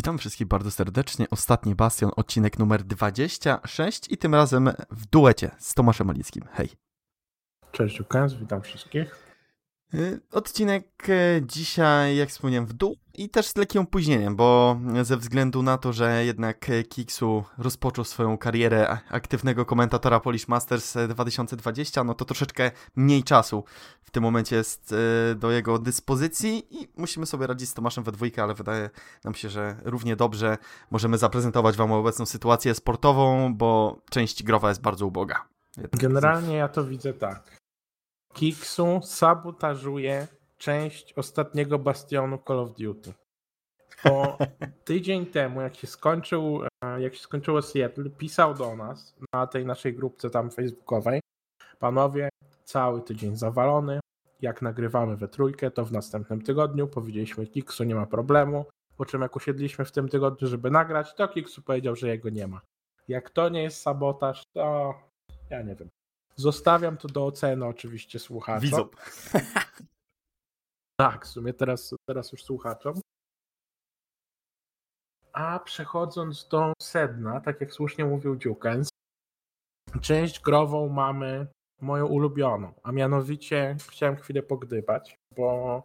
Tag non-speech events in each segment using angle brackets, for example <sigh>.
Witam wszystkich bardzo serdecznie. Ostatni Bastion, odcinek numer 26 i tym razem w duecie z Tomaszem Malickim. Hej. Cześć Ukaz, witam wszystkich. Y, odcinek y, dzisiaj, jak wspomniałem, w dół i też z lekkim opóźnieniem, bo ze względu na to, że jednak Kiksu rozpoczął swoją karierę aktywnego komentatora Polish Masters 2020, no to troszeczkę mniej czasu w tym momencie jest do jego dyspozycji i musimy sobie radzić z Tomaszem we dwójkę, ale wydaje nam się, że równie dobrze możemy zaprezentować Wam obecną sytuację sportową, bo część growa jest bardzo uboga. Generalnie ja to widzę tak. Kiksu sabotażuje część ostatniego bastionu Call of Duty. Bo <laughs> tydzień temu, jak się skończył, e, jak się skończyło Seattle, pisał do nas na tej naszej grupce tam facebookowej. Panowie, cały tydzień zawalony. Jak nagrywamy we trójkę, to w następnym tygodniu powiedzieliśmy Kiksu nie ma problemu. Po czym jak usiedliśmy w tym tygodniu, żeby nagrać, to Kiksu powiedział, że jego nie ma. Jak to nie jest sabotaż, to ja nie wiem. Zostawiam to do oceny oczywiście słuchaczom. Widzą. <laughs> tak, w sumie teraz, teraz już słuchaczom. A przechodząc do sedna, tak jak słusznie mówił Dziukens, część grową mamy moją ulubioną, a mianowicie chciałem chwilę pogdybać, bo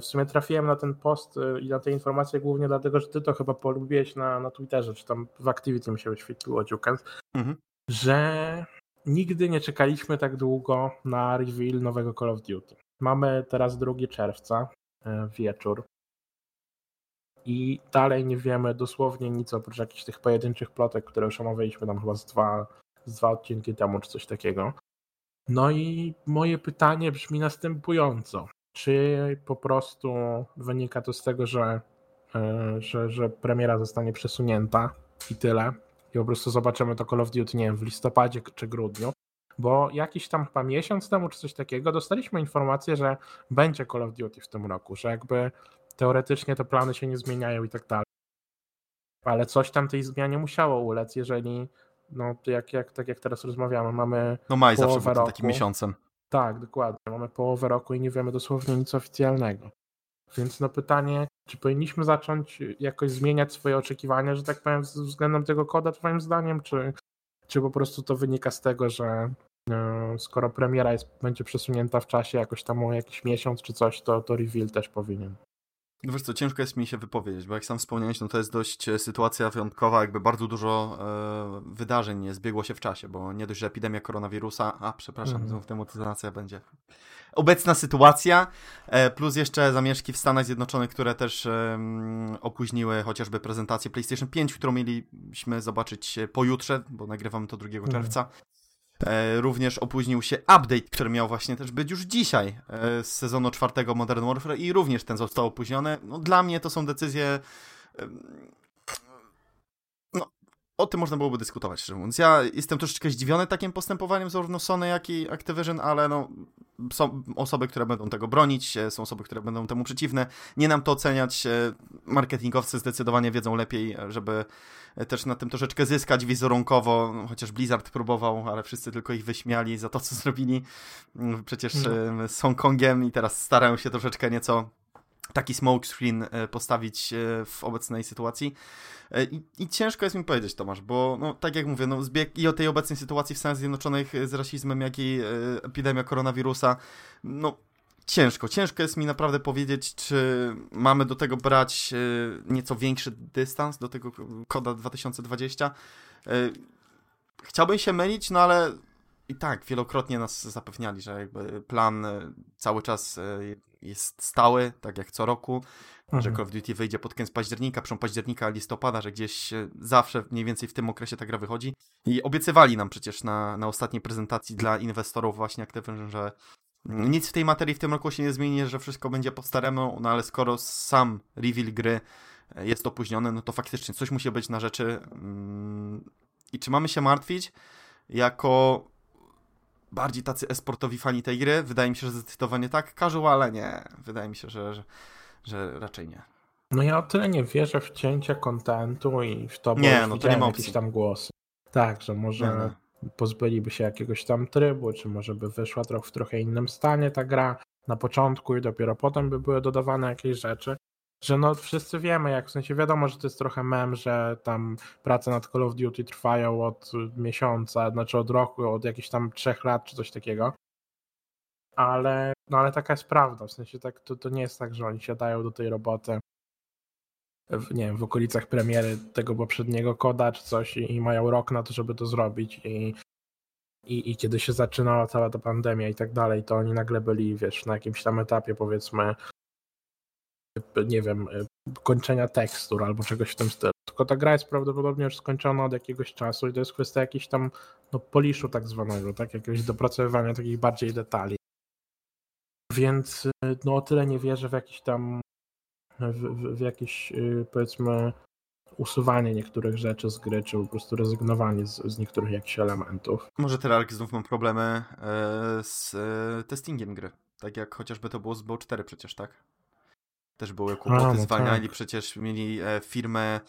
w sumie trafiłem na ten post y, i na te informacje głównie dlatego, że ty to chyba polubiłeś na, na Twitterze, czy tam w Activity mi się wyświetliło, Dziukens, mhm. że nigdy nie czekaliśmy tak długo na reveal nowego Call of Duty. Mamy teraz 2 czerwca, e, wieczór. I dalej nie wiemy dosłownie nic oprócz jakichś tych pojedynczych plotek, które już omawialiśmy tam chyba z dwa, z dwa odcinki temu, czy coś takiego. No i moje pytanie brzmi następująco. Czy po prostu wynika to z tego, że, e, że, że premiera zostanie przesunięta i tyle? I po prostu zobaczymy to Call of Duty, nie wiem, w listopadzie czy grudniu, bo jakiś tam chyba miesiąc temu czy coś takiego dostaliśmy informację, że będzie Call of Duty w tym roku, że jakby teoretycznie te plany się nie zmieniają i tak dalej. Ale coś tam tej zmianie musiało ulec, jeżeli no jak, jak, tak jak teraz rozmawiamy, mamy No maj zawsze był roku, takim miesiącem. Tak, dokładnie. Mamy połowę roku i nie wiemy dosłownie nic oficjalnego. Więc no pytanie, czy powinniśmy zacząć jakoś zmieniać swoje oczekiwania, że tak powiem, względem tego koda, twoim zdaniem, czy, czy po prostu to wynika z tego, że e, skoro premiera jest, będzie przesunięta w czasie jakoś tam o jakiś miesiąc czy coś, to, to reveal też powinien. No wiesz co, ciężko jest mi się wypowiedzieć, bo jak sam wspomniałeś, no to jest dość e, sytuacja wyjątkowa, jakby bardzo dużo e, wydarzeń zbiegło się w czasie, bo nie dość, że epidemia koronawirusa, a przepraszam, mm. znów demotyzacja będzie. Obecna sytuacja, e, plus jeszcze zamieszki w Stanach Zjednoczonych, które też e, opóźniły chociażby prezentację PlayStation 5, którą mieliśmy zobaczyć pojutrze, bo nagrywamy to 2 mm. czerwca. E, również opóźnił się update, który miał właśnie też być już dzisiaj e, z sezonu czwartego Modern Warfare i również ten został opóźniony. No, dla mnie to są decyzje o tym można byłoby dyskutować, szczerze mówiąc. Ja jestem troszeczkę zdziwiony takim postępowaniem zarówno Sony, jak i Activision, ale no, są osoby, które będą tego bronić, e, są osoby, które będą temu przeciwne. Nie nam to oceniać. Marketingowcy zdecydowanie wiedzą lepiej, żeby też na tym troszeczkę zyskać wizerunkowo, chociaż Blizzard próbował, ale wszyscy tylko ich wyśmiali za to, co <laughs> zrobili mm, przecież no. z Hongkongiem i teraz starają się troszeczkę nieco taki smokescreen e, postawić e, w obecnej sytuacji. E, I, I, ciężko jest mi powiedzieć, Tomasz, bo no, tak jak mówię, no, zbieg i o tej obecnej sytuacji w Stanach Zjednoczonych z rasizmem, jak i epidemia koronawirusa, no ciężko. Ciężko jest mi naprawdę powiedzieć, czy mamy do tego brać nieco większy dystans do tego koda 2020. E, chciałbym się mylić, no ale i tak wielokrotnie nas zapewniali, że jakby plan e, cały czas jest stały, tak jak co roku, mhm. że Call of Duty wyjdzie pod koniec października, przed października, listopada, że gdzieś zawsze mniej więcej w tym okresie ta gra wychodzi. I obiecywali nam przecież na, na ostatniej prezentacji dla inwestorów właśnie Activision, że nic w tej materii w tym roku się nie zmieni, że wszystko będzie po staremu, no ale skoro sam reveal gry jest opóźniony, no to faktycznie coś musi być na rzeczy. Mm, I czy mamy się martwić jako bardziej tacy esportowi fani tej gry? Wydaje mi się, że zdecydowanie tak. ale nie. Wydaje mi się, że, że, że raczej nie. No ja o tyle nie wierzę w cięcie kontentu i w to, bo nie, no to nie ma jakieś tam głosy. Tak, że może... Nie, no pozbyliby się jakiegoś tam trybu, czy może by wyszła w trochę innym stanie ta gra na początku i dopiero potem by były dodawane jakieś rzeczy. Że no wszyscy wiemy, jak w sensie wiadomo, że to jest trochę mem, że tam prace nad Call of Duty trwają od miesiąca, znaczy od roku, od jakichś tam trzech lat czy coś takiego. Ale, no ale taka jest prawda, w sensie tak, to, to nie jest tak, że oni siadają do tej roboty w, nie wiem, w okolicach premiery tego poprzedniego koda czy coś i, i mają rok na to, żeby to zrobić i, i, i kiedy się zaczynała cała ta pandemia i tak dalej, to oni nagle byli, wiesz, na jakimś tam etapie powiedzmy nie wiem, kończenia tekstur albo czegoś w tym stylu. Tylko ta gra jest prawdopodobnie już skończona od jakiegoś czasu i to jest kwestia jakiejś tam no, poliszu tak zwanego, tak? Jakiegoś dopracowywania takich bardziej detali. Więc no o tyle nie wierzę w jakiś tam w, w, w jakieś y, powiedzmy usuwanie niektórych rzeczy z gry, czy po prostu rezygnowanie z, z niektórych jakichś elementów. Może Terark znów mam problemy e, z e, testingiem gry. Tak jak chociażby to było z BO4 przecież, tak? Też były kłopoty, no zwalniali, tak. przecież mieli e, firmę,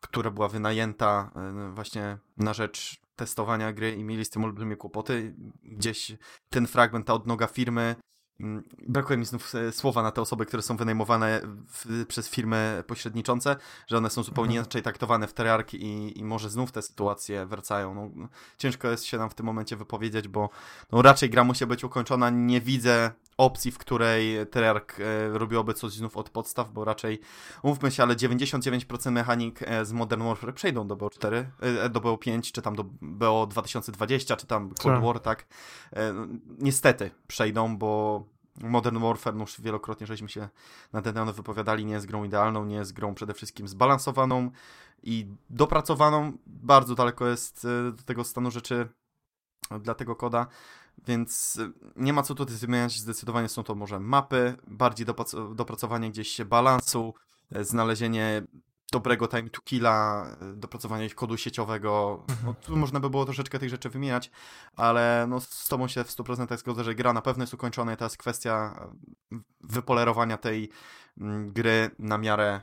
która była wynajęta właśnie na rzecz testowania gry i mieli z tym olbrzymie kłopoty. Gdzieś ten fragment, ta odnoga firmy Mm, brakuje mi znów e, słowa na te osoby, które są wynajmowane w, przez firmy pośredniczące, że one są zupełnie mhm. inaczej traktowane w Treyarch i, i może znów te sytuacje wracają. No, ciężko jest się nam w tym momencie wypowiedzieć, bo no, raczej gra musi być ukończona. Nie widzę opcji, w której Treyarch e, robiłoby coś znów od podstaw, bo raczej, mówmy się, ale 99% mechanik e, z Modern Warfare przejdą do BO4, e, do BO5, czy tam do BO 2020, czy tam Cold. War, tak. No, niestety przejdą, bo Modern Warfare, no już wielokrotnie żeśmy się na ten temat wypowiadali, nie jest grą idealną, nie jest grą przede wszystkim zbalansowaną i dopracowaną. Bardzo daleko jest do tego stanu rzeczy dla tego koda, więc nie ma co tutaj zmieniać. Zdecydowanie są to może mapy, bardziej dopracowanie gdzieś się balansu, e, znalezienie dobrego time to killa, dopracowania ich kodu sieciowego. Mhm. No, tu można by było troszeczkę tych rzeczy wymieniać, ale no, z tobą się w 100% zgodzę, że gra na pewno jest ukończona i to jest kwestia wypolerowania tej mm, gry na miarę,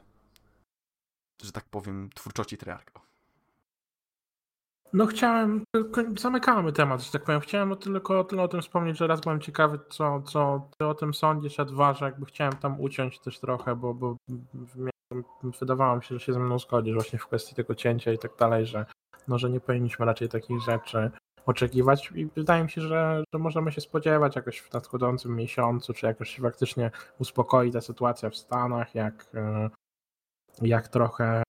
że tak powiem, twórczości Treyarcha. No chciałem, zamykamy temat, że tak powiem. Chciałem tylko o tym wspomnieć, że raz byłem ciekawy, co, co ty o tym sądzisz, a dwa, że jakby chciałem tam uciąć też trochę, bo, bo wydawało mi się, że się ze mną zgodzisz właśnie w kwestii tego cięcia i tak dalej, że, no, że nie powinniśmy raczej takich rzeczy oczekiwać i wydaje mi się, że, że możemy się spodziewać jakoś w nadchodzącym miesiącu, czy jakoś się faktycznie uspokoi ta sytuacja w Stanach, jak, e, jak trochę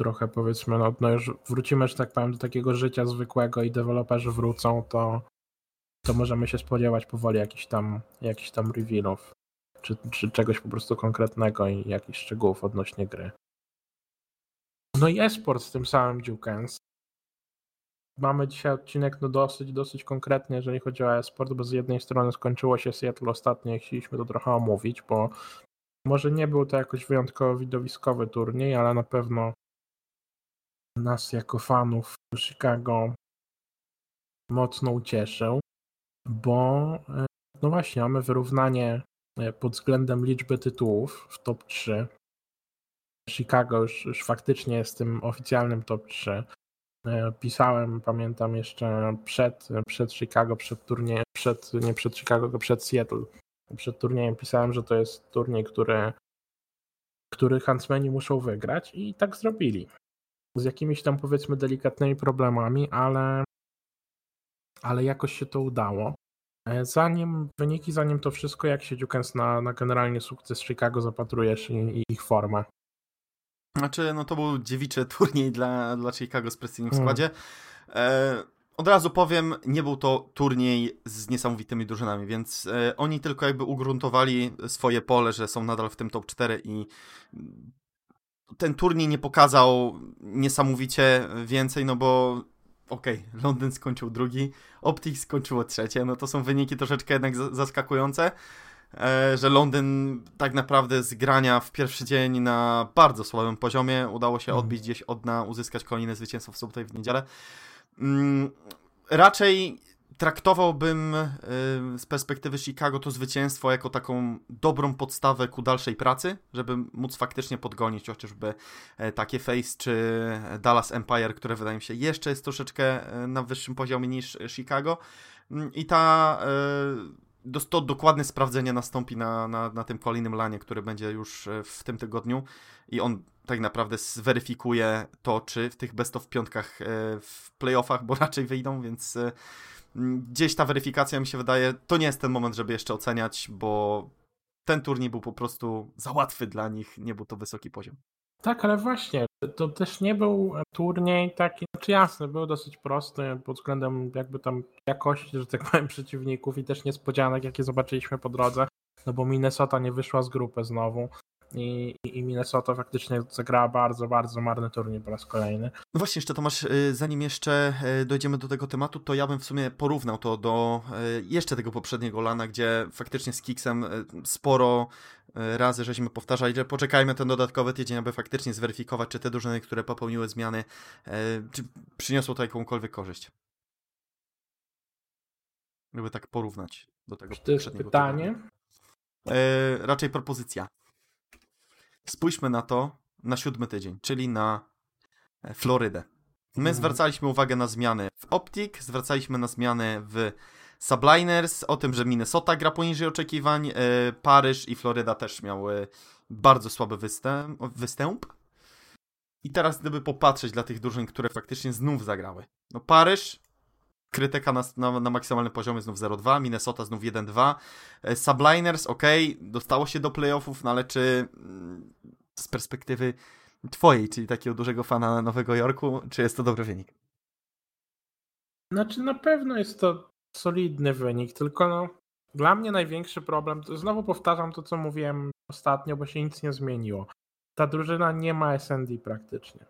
trochę powiedzmy, no, no już wrócimy, że tak powiem, do takiego życia zwykłego i deweloperzy wrócą, to, to możemy się spodziewać powoli jakichś tam, jakichś tam revealów czy, czy czegoś po prostu konkretnego i jakichś szczegółów odnośnie gry. No i esport z tym samym Dukens. Mamy dzisiaj odcinek no dosyć, dosyć konkretny, jeżeli chodzi o esport, bo z jednej strony skończyło się Seattle ostatnio i chcieliśmy to trochę omówić, bo może nie był to jakoś wyjątkowo widowiskowy turniej, ale na pewno nas jako fanów Chicago mocno ucieszył, bo e, no właśnie, mamy wyrównanie E, pod względem liczby tytułów w top 3. Chicago już, już faktycznie jest tym oficjalnym top 3. E, pisałem, pamiętam jeszcze przed, przed Chicago, przed turniejem, przed, nie przed Chicago, tylko przed Seattle. Przed turniejem pisałem, że to jest turniej, który, który Huntsmeni muszą wygrać i tak zrobili. Z jakimiś tam powiedzmy delikatnymi problemami, ale, ale jakoś się to udało. E, zanim wyniki, zanim to wszystko, jak się Dukens na, na generalnie sukces Chicago zapatrujesz i, i, ich formę? Znaczy, no to był dziewiczy <laughs> turniej dla, dla Chicago z precyzyjnym hmm. składzie. E, od razu powiem, nie był to turniej z niesamowitymi drużynami, więc e, oni tylko jakby ugruntowali swoje pole, że są nadal w tym top 4 i ten turniej nie pokazał niesamowicie więcej, no bo okej, okay, Londyn skończył drugi, Optics skończyło trzecie, no to są wyniki troszeczkę jednak zaskakujące, e, że Londyn tak naprawdę z grania w pierwszy dzień na bardzo słabym poziomie udało się mhm. odbić gdzieś od dna, uzyskać kolejne zwycięstwo w sobotę i w niedzielę. Mm, raczej traktowałbym y, z perspektywy Chicago to zwycięstwo jako taką dobrą podstawę ku dalszej pracy, żeby móc faktycznie podgonić chociażby e, takie Face czy Dallas Empire, które wydaje mi się jeszcze jest troszeczkę e, na wyższym poziomie niż Chicago. Mm, I ta, e, to dokładne sprawdzenie nastąpi na, na, na tym kolejnym lanie, który będzie już w tym tygodniu i on tak naprawdę zweryfikuje to, czy w tych best of piątkach w playoffach, bo raczej wyjdą, więc gdzieś ta weryfikacja mi się wydaje, to nie jest ten moment, żeby jeszcze oceniać, bo ten turniej był po prostu za łatwy dla nich, nie był to wysoki poziom. Tak, ale właśnie, to też nie był turniej taki, znaczy jasny, był dosyć prosty pod względem jakby tam jakości, że tak <laughs> powiem, przeciwników i też niespodzianek, jakie zobaczyliśmy po drodze, no bo Minnesota nie wyszła z grupy znowu i, i Minnesota faktycznie zagrała bardzo, bardzo marny turniej po raz kolejny. No właśnie, jeszcze Tomasz, y, zanim jeszcze y, dojdziemy do tego tematu, to ja bym w sumie porównał to do y, jeszcze tego poprzedniego lana, gdzie faktycznie z Kiksem sporo razy żeśmy powtarzali, że poczekajmy ten dodatkowy tydzień, aby faktycznie zweryfikować, czy te drużyny, które popełniły zmiany, czy przyniosło to jakąkolwiek korzyść. Żeby tak porównać do tego czy to jest pytanie? raczej propozycja. Spójrzmy na to na siódmy tydzień, czyli na e, Florydę. My mhm. zwracaliśmy uwagę na zmiany w Optic, zwracaliśmy na zmiany w Subliners, o tym, że Minnesota gra poniżej oczekiwań, yy, Paryż i Floryda też miały bardzo słaby występ, występ. I teraz gdyby popatrzeć dla tych drużyn, które faktycznie znów zagrały. No Paryż, krytyka na, na, na maksymalnym poziomie znów 0-2, Minnesota znów 1-2, e, Subliners, ok, dostało się do playoffów, no ale czy mm, z perspektywy twojej, czyli takiego dużego fana Nowego Jorku, czy jest to dobry wynik? Znaczy na pewno jest to solidny wynik, tylko no, dla mnie największy problem, znowu powtarzam to, co mówiłem ostatnio, bo się nic nie zmieniło. Ta drużyna nie ma SND praktycznie.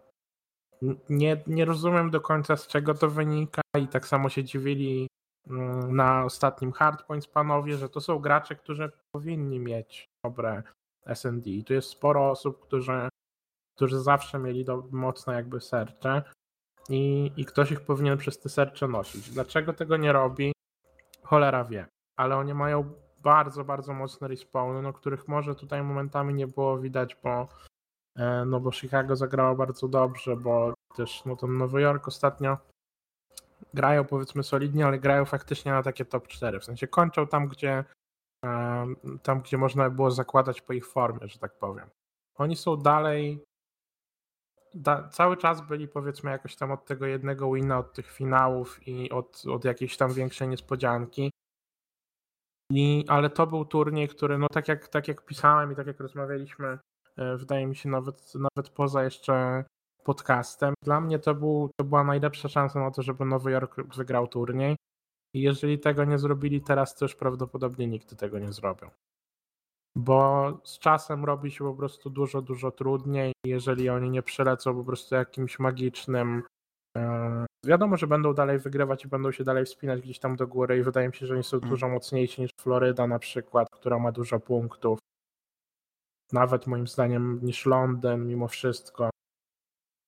Nie, nie rozumiem do końca z czego to wynika i tak samo się dziwili mm, na ostatnim Hardpoints panowie, że to są gracze, którzy powinni mieć dobre SND. I tu jest sporo osób, którzy, którzy zawsze mieli do, mocne jakby serce i, i ktoś ich powinien przez te serce nosić. Dlaczego tego nie robi? Cholera wie. Ale oni mają bardzo, bardzo mocne respawny, no których może tutaj momentami nie było widać, bo no bo Chicago zagrało bardzo dobrze, bo też no to Nowy Jork ostatnio grają powiedzmy solidnie, ale grają faktycznie na takie top 4. W sensie kończą tam, gdzie tam, gdzie można było zakładać po ich formie, że tak powiem. Oni są dalej da, cały czas byli powiedzmy jakoś tam od tego jednego wina, od tych finałów i od, od jakiejś tam większej niespodzianki. I, ale to był turniej, który, no tak jak, tak jak pisałem i tak jak rozmawialiśmy, e, wydaje mi się nawet, nawet poza jeszcze podcastem, dla mnie to, był, to była najlepsza szansa na to, żeby Nowy Jork wygrał turniej. I jeżeli tego nie zrobili teraz, to już prawdopodobnie nigdy tego nie zrobią. Bo z czasem robi się po prostu dużo, dużo trudniej, jeżeli oni nie przylecą po prostu jakimś magicznym. Yy, wiadomo, że będą dalej wygrywać i będą się dalej wspinać gdzieś tam do góry, i wydaje mi się, że oni są mm. dużo mocniejsi niż Floryda na przykład, która ma dużo punktów. Nawet moim zdaniem niż Londyn, mimo wszystko.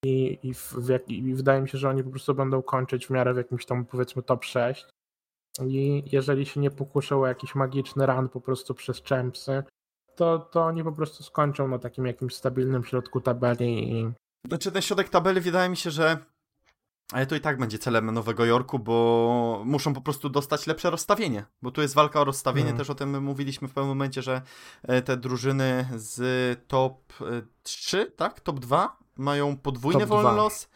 I, i, w, I wydaje mi się, że oni po prostu będą kończyć w miarę w jakimś tam powiedzmy top 6. I jeżeli się nie pokuszą o jakiś magiczny run po prostu przez Champsy, to, to oni po prostu skończą na takim jakimś stabilnym środku tabeli. I... Znaczy ten środek tabeli wydaje mi się, że ale to i tak będzie celem Nowego Jorku, bo muszą po prostu dostać lepsze rozstawienie, bo tu jest walka o rozstawienie, hmm. też o tym mówiliśmy w pewnym momencie, że e, te drużyny z top 3, e, tak, top 2 mają podwójny top wolny 2. los,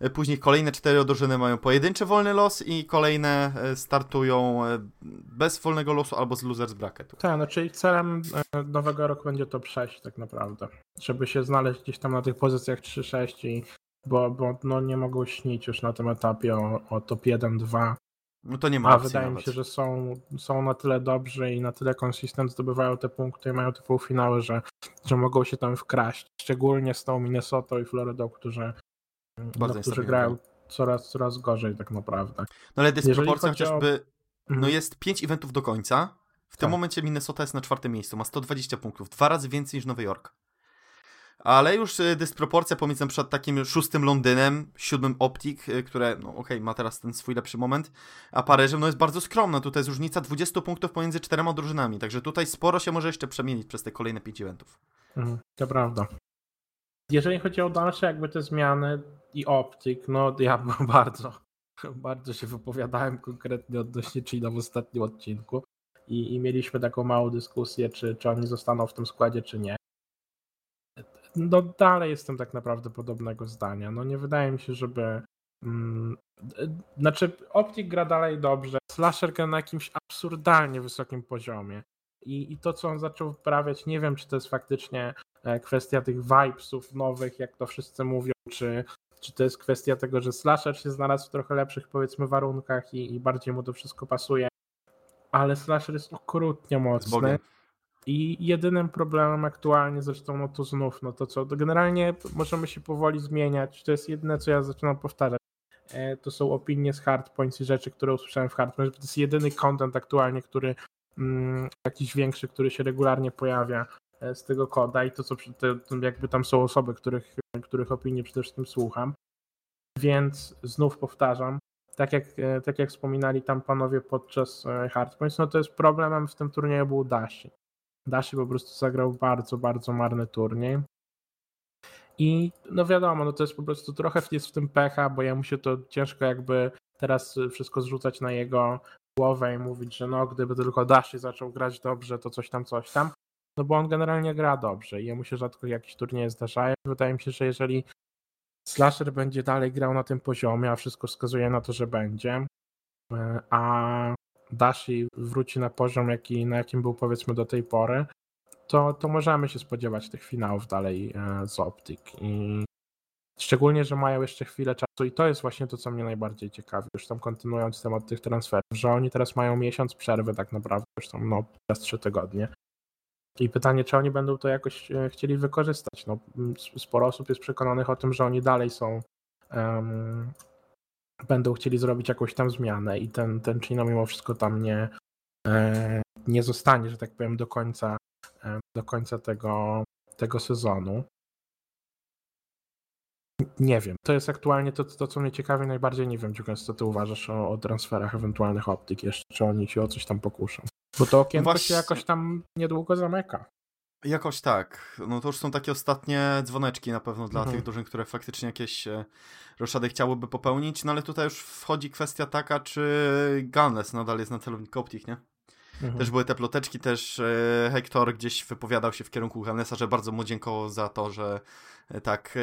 E, później kolejne cztery drużyny mają pojedynczy wolny los i kolejne startują bez wolnego losu albo z losers bracketu. Tak, no czyli celem nowego roku będzie top 6 tak naprawdę. Żeby się znaleźć gdzieś tam na tych pozycjach 3-6 i bo, bo no nie mogą śnić już na tym etapie o, o top 1-2. No to nie ma A wydaje nawet. mi się, że są, są na tyle dobrzy i na tyle konsystent zdobywają te punkty i mają te półfinały, że, że mogą się tam wkraść. Szczególnie z tą Minnesotą i Florydą, którzy bardzo no, którzy grają coraz, coraz gorzej tak naprawdę. No ale dysproporcja chociażby, o... no mhm. jest 5 eventów do końca, w tym tak. momencie Minnesota jest na czwartym miejscu, ma 120 punktów, dwa razy więcej niż Nowy Jork. Ale już y, dysproporcja pomiędzy przed takim szóstym Londynem, siódmym Optik, y, które, no okej, okay, ma teraz ten swój lepszy moment, a Paryżem, no jest bardzo skromna. Tutaj jest różnica 20 punktów pomiędzy czterema drużynami, także tutaj sporo się może jeszcze przemienić przez te kolejne pięć eventów. Mhm, to prawda. Jeżeli chodzi o dalsze jakby te zmiany, i Optik, no ja <laughs> bardzo, bardzo się wypowiadałem konkretnie odnośnie China w ostatnim odcinku. i, i mieliśmy taką małą dyskusję, czy, czy oni zostaną w tym składzie, czy nie. No dalej jestem tak naprawdę podobnego zdania. No nie wydaje mi się, żeby mm, znaczy Optik gra dalej dobrze, Slasher gra na jakimś absurdalnie wysokim poziomie. I, I to, co on zaczął wprawiać, nie wiem, czy to jest faktycznie e, kwestia tych vibesów nowych, jak to wszyscy mówią, czy, czy to jest kwestia tego, że Slasher się znalazł w trochę lepszych, powiedzmy, warunkach i, i bardziej mu to wszystko pasuje. Ale Slasher jest okrutnie mocny. I jedynym problemem aktualnie, zresztą no to znów, no to co, to generalnie możemy się powoli zmieniać, to jest jedyne, co ja zaczynam powtarzać. E, to są opinie z Hardpoints i rzeczy, które usłyszałem w Hardpoints, to jest jedyny content aktualnie, który mm, jakiś większy, który się regularnie pojawia e, z tego koda i to, co te, jakby tam są osoby, których, których opinii przede wszystkim słucham. Więc znów powtarzam, tak jak, e, tak jak wspominali tam panowie podczas Hardpoints, no to jest problemem w tym turnieju był Dashi. Dashi po prostu zagrał bardzo, bardzo marny turniej. I no wiadomo, no to jest po prostu trochę jest w tym pecha, bo ja mu się to ciężko jakby teraz wszystko zrzucać na jego głowę i mówić, że no gdyby tylko Dashi zaczął grać dobrze, to coś tam, coś tam. No bo on generalnie gra dobrze i jemu się rzadko jakieś turnieje zdarzają. Wydaje mi się, że jeżeli Slasher będzie dalej grał na tym poziomie, a wszystko wskazuje na to, że będzie, e, a Dashi wróci na poziom, jaki, na jakim był powiedzmy do tej pory, to, to możemy się spodziewać tych finałów dalej e, z Optik. I szczególnie, że mają jeszcze chwilę czasu i to jest właśnie to, co mnie najbardziej ciekawi, już tam kontynuując temat tych transferów, że oni teraz mają miesiąc przerwy tak naprawdę, już tam no teraz trzy tygodnie. I pytanie, czy oni będą to jakoś e, chcieli wykorzystać. No, sporo osób jest przekonanych o tym, że oni dalej są będą chcieli zrobić jakąś tam zmianę i ten, ten Chino mimo wszystko tam nie, e, nie zostanie, że tak powiem, do końca, e, do końca tego, tego sezonu. Nie wiem. To jest aktualnie to, to co mnie ciekawi najbardziej. Nie wiem, Dziukas, co ty uważasz o, o transferach ewentualnych optyk jeszcze, czy oni się o coś tam pokuszą. Bo to okienko Właśnie... się jakoś tam niedługo zamyka. Jakoś tak. No to już są takie ostatnie dzwoneczki na pewno dla mhm. tych drużyn, które faktycznie jakieś e, roszady chciałyby popełnić, no ale tutaj już wchodzi kwestia taka, czy Gunless nadal jest na celowniku Optik, nie? Mhm. Też były te ploteczki, też e, Hector gdzieś wypowiadał się w kierunku Gunlessa, że bardzo mu dziękował za to, że e, tak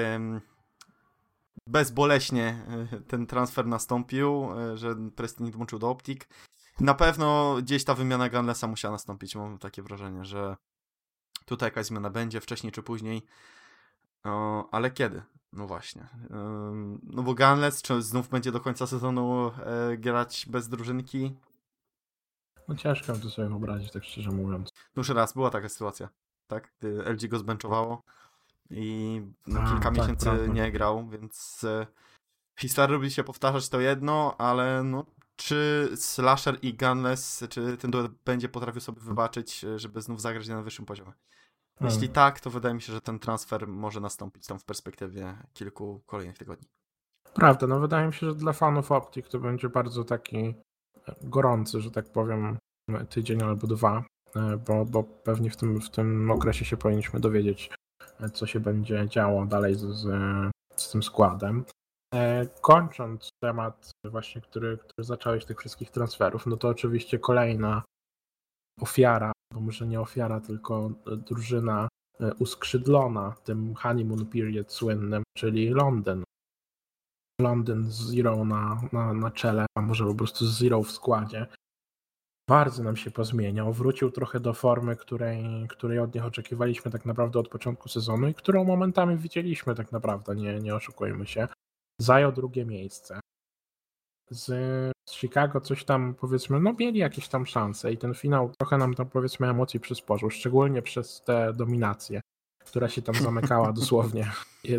bezboleśnie ten transfer nastąpił, że Preston włączył do Optik. Na pewno gdzieś ta wymiana Gunlessa musiała nastąpić, mam takie wrażenie, że Tutaj jakaś zmiana będzie wcześniej czy później. O, ale kiedy? No właśnie. No bo Gunless, czy znów będzie do końca sezonu e, grać bez drużynki? No ciężko to sobie wyobrazić, tak szczerze mówiąc. No już raz była taka sytuacja, tak? Gdy LG go zbenchowało i no, kilka A, tak, miesięcy tak, nie grał, więc e, historia lubi się powtarzać to jedno, ale no czy Slasher i Gunless, czy ten duet będzie potrafił sobie wybaczyć, e, żeby znów zagrać na wyższym poziomie? Jeśli hmm. tak, to wydaje mi się, że ten transfer może nastąpić tam w perspektywie kilku kolejnych tygodni. Prawda, no wydaje mi się, że dla fanów Optik to będzie bardzo taki e, gorący, że tak powiem, tydzień albo dwa, e, bo, bo pewnie w tym, w tym okresie się powinniśmy dowiedzieć, co się będzie działo dalej z, z tym składem. E, kończąc temat właśnie, który, który zacząłeś tych wszystkich transferów, no to oczywiście kolejna ofiara, bo może nie ofiara, tylko drużyna e, uskrzydlona tym honeymoon period słynnym, czyli Londyn. Londyn z Zero na, na, na czele, a może po prostu z Zero w składzie. Bardzo nam się pozmieniał. Wrócił trochę do formy, której, której od nich oczekiwaliśmy tak naprawdę od początku sezonu i którą momentami widzieliśmy tak naprawdę, nie, nie oszukujmy się zajął drugie miejsce. Z, z Chicago coś tam powiedzmy, no mieli jakieś tam szanse i ten finał trochę nam tam powiedzmy emocji przysporzył, szczególnie przez tę dominację, która się tam zamykała <laughs> dosłownie,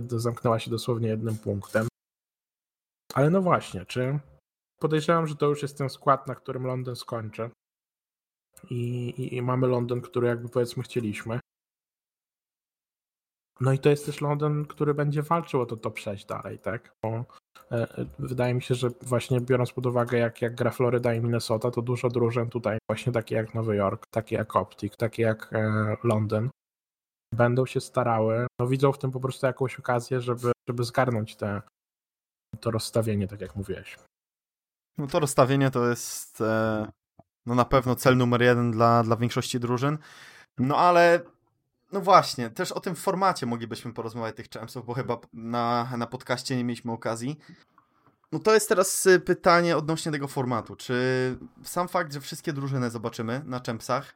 zamknęła się dosłownie jednym punktem. Ale no właśnie, czy podejrzewam, że to już jest ten skład, na którym Londyn skończy. I, i, i mamy Londyn, który jakby powiedzmy chcieliśmy. No i to jest też Londyn, który będzie walczył o to top 6 dalej, tak? Bo e, e, wydaje mi się, że właśnie biorąc pod uwagę, jak, jak gra Floryda i Minnesota, to dużo drużyn tutaj, właśnie takie jak Nowy Jork, takie jak Optic, takie jak e, Londyn, będą się starały, no widzą w tym po prostu jakąś okazję, żeby, żeby zgarnąć te, to rozstawienie, tak jak mówiłeś. No to rozstawienie to jest No na pewno cel numer jeden dla, dla większości drużyn. No ale no właśnie, też o tym formacie moglibyśmy porozmawiać tych champsów, bo chyba na, na podcaście nie mieliśmy okazji. No to jest teraz y, pytanie odnośnie tego formatu. Czy sam fakt, że wszystkie drużyny zobaczymy na champsach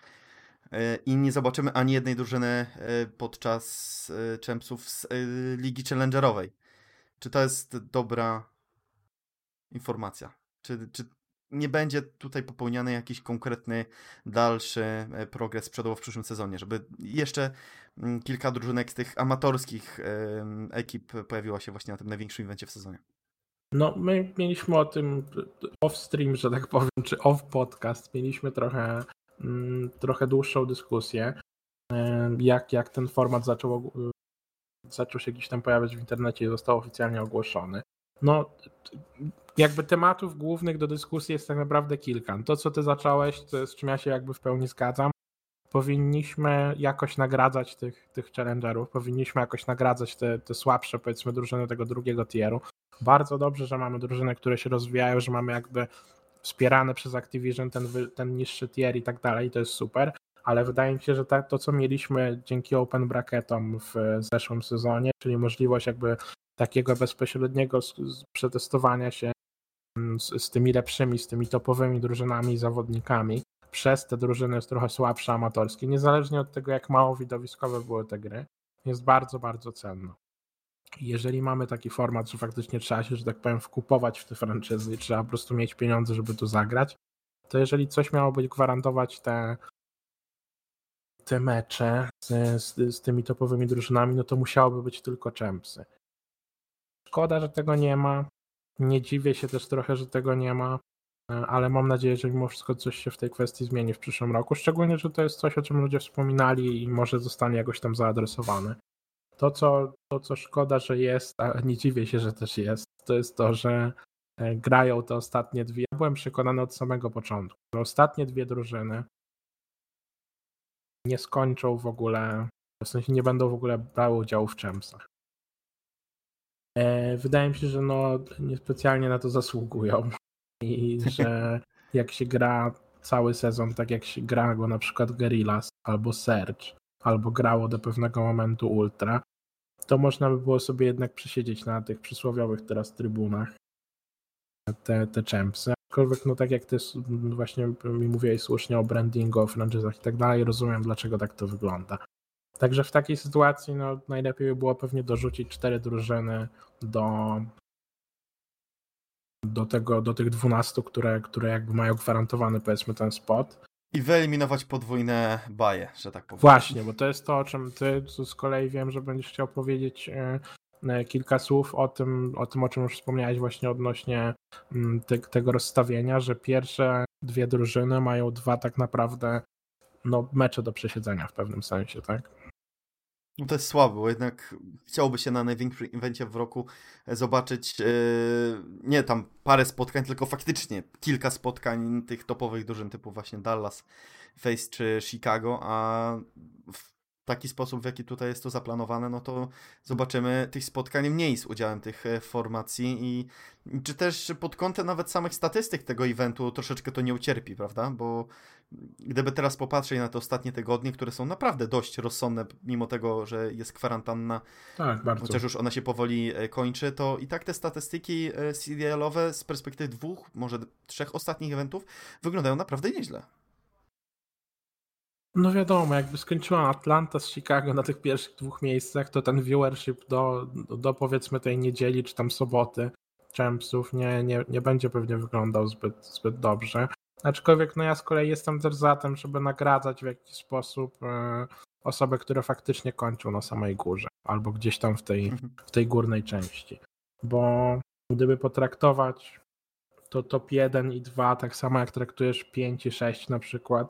y, i nie zobaczymy ani jednej drużyny y, podczas champsów z Ligi Challengerowej, czy to jest dobra informacja? Czy, czy nie będzie tutaj popełniany jakiś konkretny dalszy e, progres przodowo w przyszłym sezonie, żeby jeszcze mm, kilka drużynek z tych amatorskich ekip pojawiła się właśnie na tym największym evencie w sezonie. No, my mieliśmy o tym off-stream, że tak powiem, czy off-podcast. Mieliśmy trochę, mm, trochę dłuższą dyskusję, jak, jak ten format zaczął, zaczął się gdzieś tam pojawiać w internecie i został oficjalnie ogłoszony. No, jakby tematów głównych do dyskusji jest tak naprawdę kilka. To, co ty zacząłeś, to z czym ja się jakby w pełni zgadzam. Powinniśmy jakoś nagradzać tych, tych challengerów, powinniśmy jakoś nagradzać te, te słabsze, powiedzmy, drużyny tego drugiego tieru. Bardzo dobrze, że mamy drużyny, które się rozwijają, że mamy jakby wspierane przez Activision ten, ten niższy tier i tak dalej, to jest super, ale wydaje mi się, że to, co mieliśmy dzięki Open Bracketom w zeszłym sezonie, czyli możliwość jakby takiego bezpośredniego przetestowania się mm, z, z tymi lepszymi, z tymi topowymi drużynami i zawodnikami przez te drużyny jest trochę słabsze amatorskie, niezależnie od tego, jak mało widowiskowe były te gry, jest bardzo, bardzo cenna. Jeżeli mamy taki format, że faktycznie trzeba się, że tak powiem, wkupować w te franczyzy i trzeba po prostu mieć pieniądze, żeby tu zagrać, to jeżeli coś miałoby gwarantować te, te mecze z, z, z tymi topowymi drużynami, no to musiałoby być tylko Champsy. Szkoda, że tego nie ma. Nie dziwię się też trochę, że tego nie ma, e, ale mam nadzieję, że mimo wszystko coś się w tej kwestii zmieni w przyszłym roku. Szczególnie, że to jest coś, o czym ludzie wspominali i może zostanie jakoś tam zaadresowane. To co, to, co szkoda, że jest, a nie dziwię się, że też jest, to jest to, że e, grają te ostatnie dwie. Ja byłem przekonany od samego początku, że ostatnie dwie drużyny nie skończą w ogóle, w sensie nie będą w ogóle brały udziału w Champsach. E, wydaje mi się, że no niespecjalnie na to zasługują i że jak się gra cały sezon, tak jak się gra go na przykład Guerrillas albo Surge, albo grało do pewnego momentu Ultra, to można by było sobie jednak przesiedzieć na tych przysłowiowych teraz trybunach te, te champsy. Aczkolwiek, no tak jak ty właśnie mi mówiłeś słusznie o brandingu, o franczyzach i tak dalej, rozumiem dlaczego tak to wygląda. Także w takiej sytuacji no, najlepiej by było pewnie dorzucić cztery drużyny do, do, tego, do tych dwunastu, które, które jakby mają gwarantowany powiedzmy ten spot. I wyeliminować podwójne baje, że tak powiem. Właśnie, bo to jest to, o czym ty z kolei wiem, że będziesz chciał powiedzieć e, e, kilka słów o tym, o tym, o czym już wspomniałeś właśnie odnośnie mm, te, tego rozstawienia, że pierwsze dwie drużyny mają dwa tak naprawdę no, mecze do przesiedzenia w pewnym sensie, tak? No to jest słabe, bo jednak chciałoby się na największym evencie w roku e, zobaczyć yy, nie tam parę spotkań, tylko faktycznie kilka spotkań tych topowych drużyn typu właśnie Dallas, Face czy Chicago, a w taki sposób, w jaki tutaj jest to zaplanowane, no to zobaczymy tych spotkań mniej z udziałem tych e, formacji i czy też pod kątem nawet samych statystyk tego eventu troszeczkę to nie ucierpi, prawda? Bo gdyby teraz popatrzeć na te ostatnie tygodnie, które są naprawdę dość rozsądne, mimo tego, że jest kwarantanna, tak, bardzo. chociaż już ona się powoli e, kończy, to i tak te statystyki e, CDL-owe z perspektywy dwóch, może trzech ostatnich eventów wyglądają naprawdę nieźle. No wiadomo, jakby skończyła Atlanta z Chicago na tych pierwszych dwóch miejscach, to ten viewership do, do, do powiedzmy tej niedzieli czy tam soboty Champsów nie, nie, nie będzie pewnie wyglądał zbyt, zbyt dobrze. Aczkolwiek no ja z kolei jestem też za tym, żeby nagradzać w jakiś sposób e, osoby, które faktycznie kończą na samej górze albo gdzieś tam w tej, mhm. w tej górnej części. Bo gdyby potraktować to top 1 i 2 tak samo jak traktujesz 5 i 6 na przykład,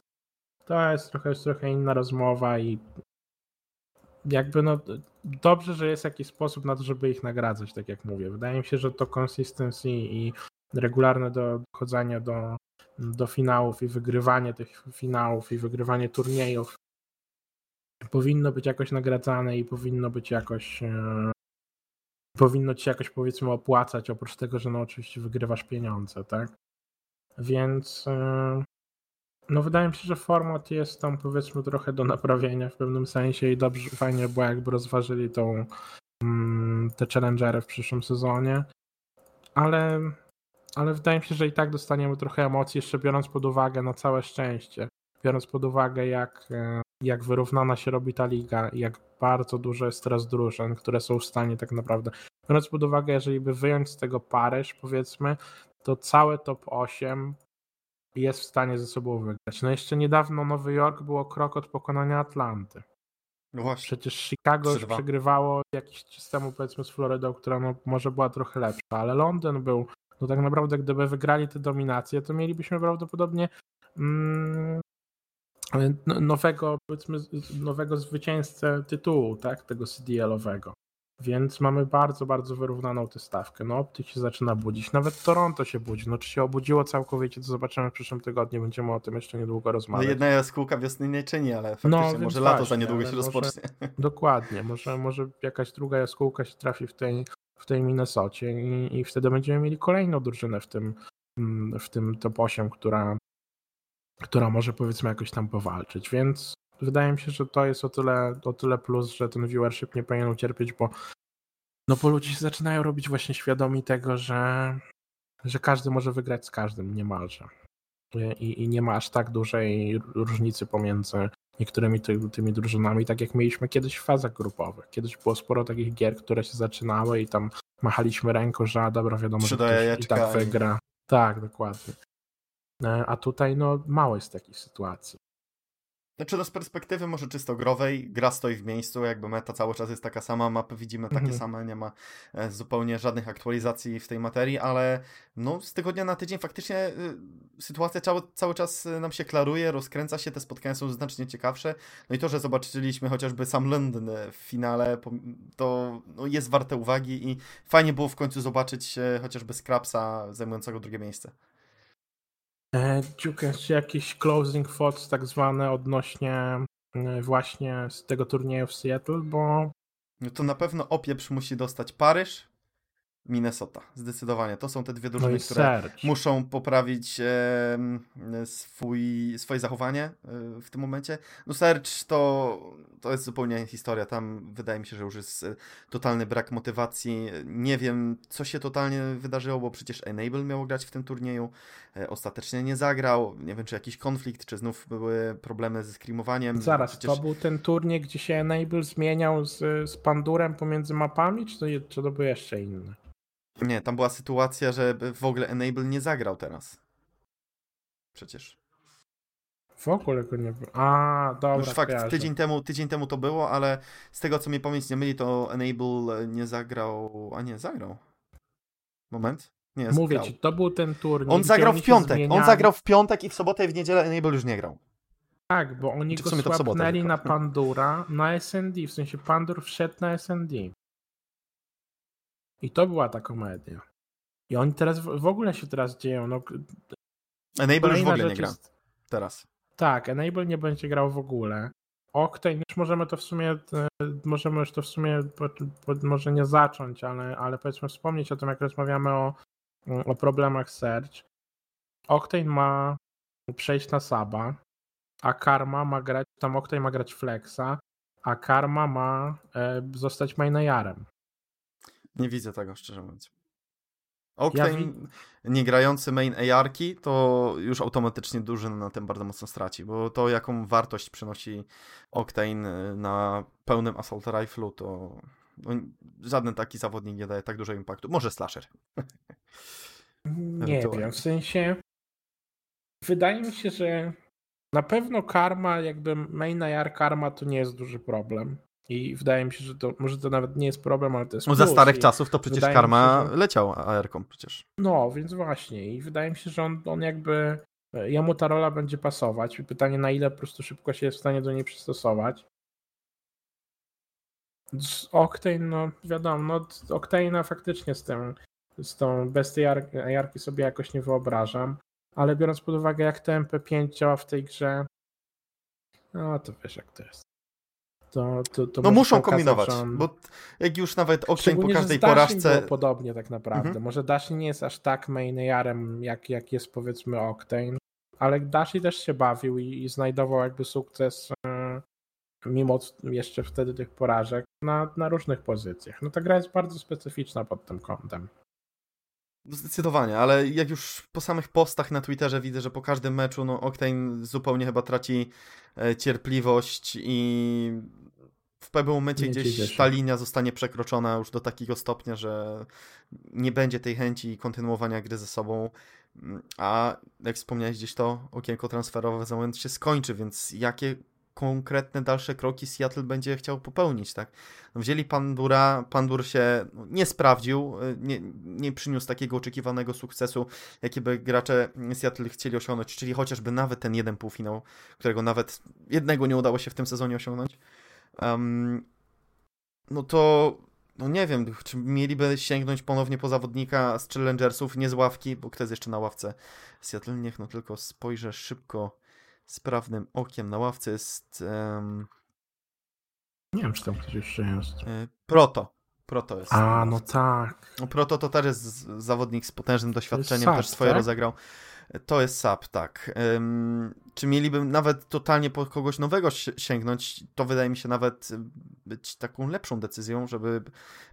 to jest trochę, jest trochę inna rozmowa i jakby no dobrze, że jest jakiś sposób na to, żeby ich nagradzać, tak jak mówię. Wydaje mi się, że to consistency i regularne dochodzenie do, do finałów i wygrywanie tych finałów i wygrywanie turniejów powinno być jakoś nagradzane i powinno być jakoś e, powinno ci jakoś powiedzmy opłacać, oprócz tego, że no oczywiście wygrywasz pieniądze, tak? Więc e, No wydaje mi się, że format jest tam powiedzmy trochę do naprawienia w pewnym sensie i dobrze, fajnie było jakby rozważyli tą mm, te challengery w przyszłym sezonie, ale, ale wydaje mi się, że i tak dostaniemy trochę emocji, jeszcze biorąc pod uwagę na całe szczęście, biorąc pod uwagę jak, e, jak wyrównana się robi ta liga jak bardzo dużo jest teraz drużyn, które są w stanie tak naprawdę, biorąc pod uwagę, jeżeli by wyjąć z tego Paryż powiedzmy, to całe top 8 jest w stanie ze sobą wygrać. No jeszcze niedawno Nowy Jork było krok od pokonania Atlanty. No właśnie. Przecież Chicago już 3-2. przegrywało jakiś czas temu powiedzmy z Florydą, która no, może była trochę lepsza, ale Londyn był, no tak naprawdę gdyby wygrali tę dominację, to mielibyśmy prawdopodobnie mm, nowego, powiedzmy, nowego zwycięzcę tytułu, tak, tego CDL-owego. Więc mamy bardzo, bardzo wyrównaną tę stawkę. No, Optik się zaczyna budzić. Nawet Toronto się budzi. No, czy się obudziło całkowicie, to zobaczymy w przyszłym tygodniu. Będziemy o tym jeszcze niedługo No rozmawiać. jedna jaskółka wiosny nie czyni, ale faktycznie No, może lato za właśnie, niedługo się może- rozpocznie. <laughs> Dokładnie, może, może jakaś druga jaskółka się trafi w tej, w tej Minnesocie i, i wtedy będziemy mieli kolejną drużynę w tym, mm, w tym top 8, która, która może powiedzmy jakoś tam powalczyć, więc wydaje mi się, że to jest o tyle, o tyle plus, że ten viewership nie powinien ucierpieć, bo no bo ludzie się zaczynają robić właśnie świadomi tego, że, że każdy może wygrać z każdym niemalże. I, I nie ma aż tak dużej różnicy pomiędzy niektórymi ty, tymi drużynami, tak jak mieliśmy kiedyś w fazach grupowych. Kiedyś było sporo takich gier, które się zaczynały i tam machaliśmy ręką, że a dobra, wiadomo, że ktoś i tak wygra. Tak, dokładnie. E, A tutaj no mało jest takich sytuacji. Znaczy no z perspektywy może czysto growej, gra stoi w miejscu, jakby meta cały czas jest taka sama, mapy widzimy takie Mhm. same, nie ma e, zupełnie żadnych aktualizacji w tej materii, ale no z tygodnia na tydzień faktycznie y, sytuacja cały, cały czas y, nam się klaruje, rozkręca się, te spotkania są znacznie ciekawsze, no i to, że zobaczyliśmy chociażby sam Londyn y, w finale, to no, jest warte uwagi i fajnie było w końcu zobaczyć e, chociażby Scrapsa zajmującego drugie miejsce. E, Dziukę, czy jakieś closing thoughts tak zwane odnośnie e, właśnie z tego turnieju w Seattle, bo No to na pewno opieprz musi dostać Paryż, Minnesota. Zdecydowanie. To są te dwie no drużyny, i które muszą poprawić em, swój, swoje zachowanie e, w tym momencie. No Serge to, to jest zupełnie inna historia. Tam wydaje mi się, że już jest e, totalny brak motywacji. Nie wiem, co się totalnie wydarzyło, bo przecież Enable miał grać w tym turnieju. E, Ostatecznie nie zagrał. Nie wiem, czy jakiś konflikt, czy znów były problemy ze screamowaniem. Zaraz, przecież... to był ten turniej, gdzie się Enable zmieniał z, z Pandurem pomiędzy mapami, czy to, czy to był jeszcze inny? Nie, tam była sytuacja, że w ogóle Enable nie zagrał teraz. Przecież. W ogóle go nie było. A, dobra, Już fakt, kojarzę. tydzień temu, tydzień temu to było, ale z tego co mnie pamięć nie myli, to Enable nie zagrał. A nie, zagrał. Moment. Nie, Mówię zagrał. ci, to był ten turniej. On zagrał w piątek. On zagrał w piątek i w sobotę i w niedzielę Enable już nie grał. Tak, bo oni Czy go słapnęli na Pandura na SND, w sensie Pandur wszedł na SND. I to była ta komedia. I oni teraz w, ogóle się teraz dzieją. No, Enable już w ogóle nie gra. jest- Teraz. Tak, Enable nie będzie grał w ogóle. Octane, już możemy to w sumie, e, możemy już to w sumie, może nie zacząć, ale, ale powiedzmy wspomnieć o tym, jak rozmawiamy o, o problemach Surge. Octane ma przejść na Saba, a Karma ma grać, tam Octane ma grać Flexa, a Karma ma e, zostać mainayarem. Nie widzę tego, szczerze mówiąc. Octane, wi- nie grający main AR-ki, to już automatycznie drużyna na tym bardzo mocno straci, bo to jaką wartość przynosi Octane y, na pełnym Assault Rifle'u, to no, żaden taki zawodnik nie daje tak dużego impaktu. Może Slasher. <laughs> Nie wiem, w sensie wydaje mi się, że na pewno karma, jakby main AR karma to nie jest duży problem. I wydaje mi się, że to może to nawet nie jest problem, ale to jest No, za starych I, czasów to przecież Karma się, że- leciał AR-ką przecież. No, więc właśnie. I wydaje mi się, że on, on jakby e, jemu ta rola będzie pasować. I pytanie, na ile po prostu szybko się jest w stanie do niej przystosować. Z Octane, no wiadomo, no Octane'a faktycznie z tym, z tą bez tej ar- jarki sobie jakoś nie wyobrażam, ale biorąc pod uwagę jak to MP5 działa w tej grze, no to wiesz jak to jest. To, to, to No muszą kombinować, on- bo jak już nawet Octane po każdej porażce... było podobnie tak naprawdę. Mhm. Może Dashin nie jest aż tak mainyarem, jak, jak jest powiedzmy Octane, ale Dashi też się bawił i, i znajdował jakby sukces mimo jeszcze wtedy tych porażek na, na różnych pozycjach. No ta gra jest bardzo specyficzna pod tym kątem. Zdecydowanie, ale jak już po samych postach na Twitterze widzę, że po każdym meczu no Octane zupełnie chyba traci e, cierpliwość i w pewnym momencie nie gdzieś ta linia zostanie przekroczona już do takiego stopnia, że nie będzie tej chęci kontynuowania gry ze sobą, a jak wspomniałeś, gdzieś to okienko transferowe za moment się skończy, więc jakie konkretne dalsze kroki Seattle będzie chciał popełnić, tak? No wzięli Pandura, Pandur się no, nie sprawdził, y, nie, nie przyniósł takiego oczekiwanego sukcesu, jaki by gracze Seattle chcieli osiągnąć, czyli chociażby nawet ten jeden półfinał, którego nawet jednego nie udało się w tym sezonie osiągnąć. Um, no to no nie wiem, czy mieliby sięgnąć ponownie po zawodnika z Challengersów, nie z ławki, bo kto jest jeszcze na ławce Seattle? Niech no tylko spojrzę szybko sprawnym okiem na ławce jest. Um... Nie wiem, czy tam ktoś jeszcze jest. E, Proto. Proto jest. A, no tak. Proto to też jest zawodnik z potężnym doświadczeniem, też swoje tak? rozegrał. To jest SAP, tak. Um, czy mieliby nawet totalnie po kogoś nowego sięgnąć, to wydaje mi się nawet być taką lepszą decyzją, żeby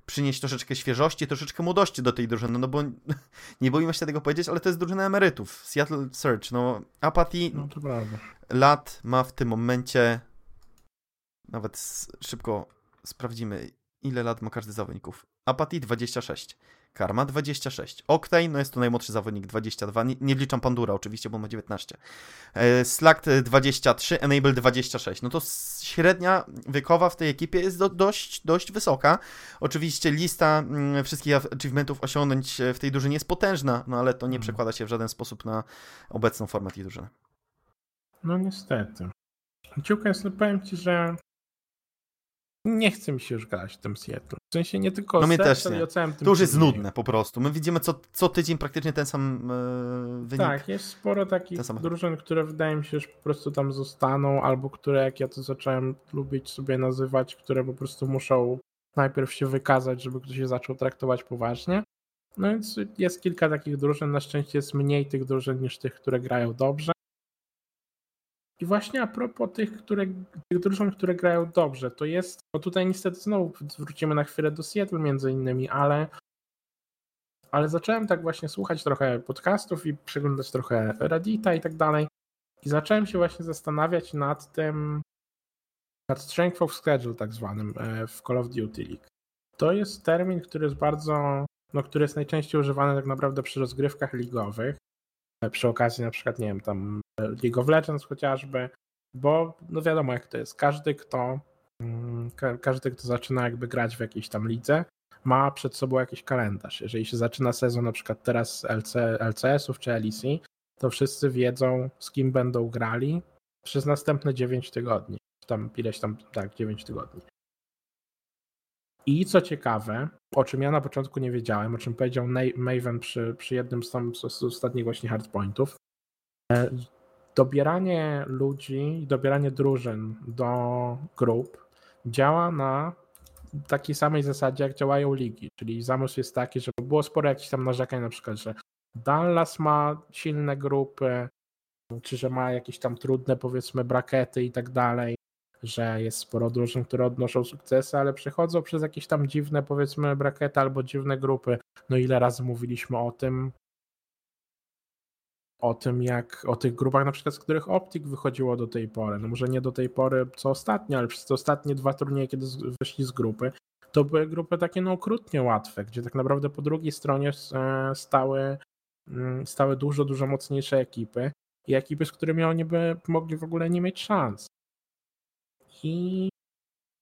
przynieść troszeczkę świeżości, troszeczkę młodości do tej drużyny, no bo <laughs> nie boimy się tego powiedzieć, ale to jest drużyna emerytów. Seattle Search, no Apathy no, to prawda. lat ma w tym momencie nawet szybko sprawdzimy, ile lat ma każdy z zawodników. Apathy 26. Karma 26. Octane, no jest to najmłodszy zawodnik 22. Nie, nie wliczam Pandura oczywiście, bo ma 19. E, Slack 23, Enable 26. No to średnia wiekowa w tej ekipie jest do, dość, dość wysoka. Oczywiście lista mm, wszystkich achievementów osiągnięć w tej drużynie jest potężna, no ale to nie mhm. przekłada się w żaden sposób na obecną formę tej drużyny. No niestety. Ciukas, no powiem Ci, że nie chce mi się już grać w tym Seattle. W sensie nie tylko no mnie też nie. całym tym To już jest nudne po prostu. My widzimy co, co tydzień praktycznie ten sam yy, wynik. Tak, jest sporo takich drużyn, które wydaje mi się, że po prostu tam zostaną, albo które, jak ja to zacząłem lubić sobie nazywać, które po prostu muszą najpierw się wykazać, żeby ktoś się zaczął traktować poważnie. No więc jest kilka takich drużyn, na szczęście jest mniej tych drużyn niż tych, które grają dobrze. I właśnie a propos tych, które, tych drużyn, które grają dobrze, to jest, bo tutaj niestety znowu wrócimy na chwilę do Seattle między innymi, ale, ale zacząłem tak właśnie słuchać trochę podcastów i przeglądać trochę Reddita i tak dalej i zacząłem się właśnie zastanawiać nad tym, nad strength of schedule tak zwanym e, w Call of Duty League. To jest termin, który jest bardzo, no który jest najczęściej używany tak naprawdę przy rozgrywkach ligowych, przy okazji na przykład, nie wiem, tam League of Legends chociażby, bo no wiadomo jak to jest. Każdy, kto mm, każdy, kto zaczyna jakby grać w jakiejś tam lidze, ma przed sobą jakiś kalendarz. Jeżeli się zaczyna sezon na przykład teraz LC, LCS-ów czy LEC, to wszyscy wiedzą, z kim będą grali przez następne 9 tygodni. Tam ileś tam, tak, 9 tygodni. I co ciekawe, o czym ja na początku nie wiedziałem, o czym powiedział Maven przy, przy jednym z, tam, z ostatnich właśnie hardpointów, e, dobieranie ludzi, dobieranie drużyn do grup działa na takiej samej zasadzie, jak działają ligi. Czyli zamysł jest taki, żeby było sporo jakichś tam narzekań, na przykład, że Dallas ma silne grupy, czy że ma jakieś tam trudne, powiedzmy, brakety i tak dalej, że jest sporo drużyn, które odnoszą sukcesy, ale przechodzą przez jakieś tam dziwne, powiedzmy, brakety albo dziwne grupy. No ile razy mówiliśmy o tym, o tym, jak o tych grupach, na przykład z których Optik wychodziło do tej pory. No może nie do tej pory, co ostatnio, ale przez te ostatnie dwa turnieje, kiedy wyszli z grupy, to były grupy takie no okrutnie łatwe, gdzie tak naprawdę po drugiej stronie e, stały, mm, stały dużo, dużo mocniejsze ekipy i ekipy, z którymi oni by mogli w ogóle nie mieć szans. I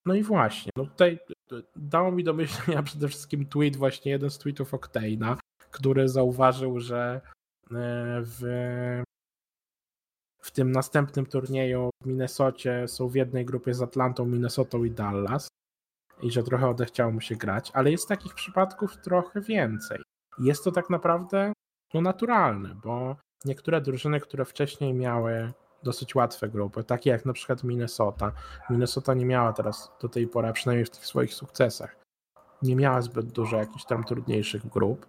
no i właśnie, no tutaj dało mi do myślenia <laughs> przede wszystkim tweet, właśnie jeden z tweetów Octane'a, który zauważył, że E, w, w tym następnym turnieju w Minnesocie są w jednej grupie z Atlantą, Minnesotą i Dallas i że trochę odechciało mu się grać, ale jest takich przypadków trochę więcej. Jest to tak naprawdę no, naturalne, bo niektóre drużyny, które wcześniej miały dosyć łatwe grupy, takie jak na przykład Minnesota. Minnesota nie miała teraz do tej pory, przynajmniej w tych swoich sukcesach, nie miała zbyt dużo jakichś tam trudniejszych grup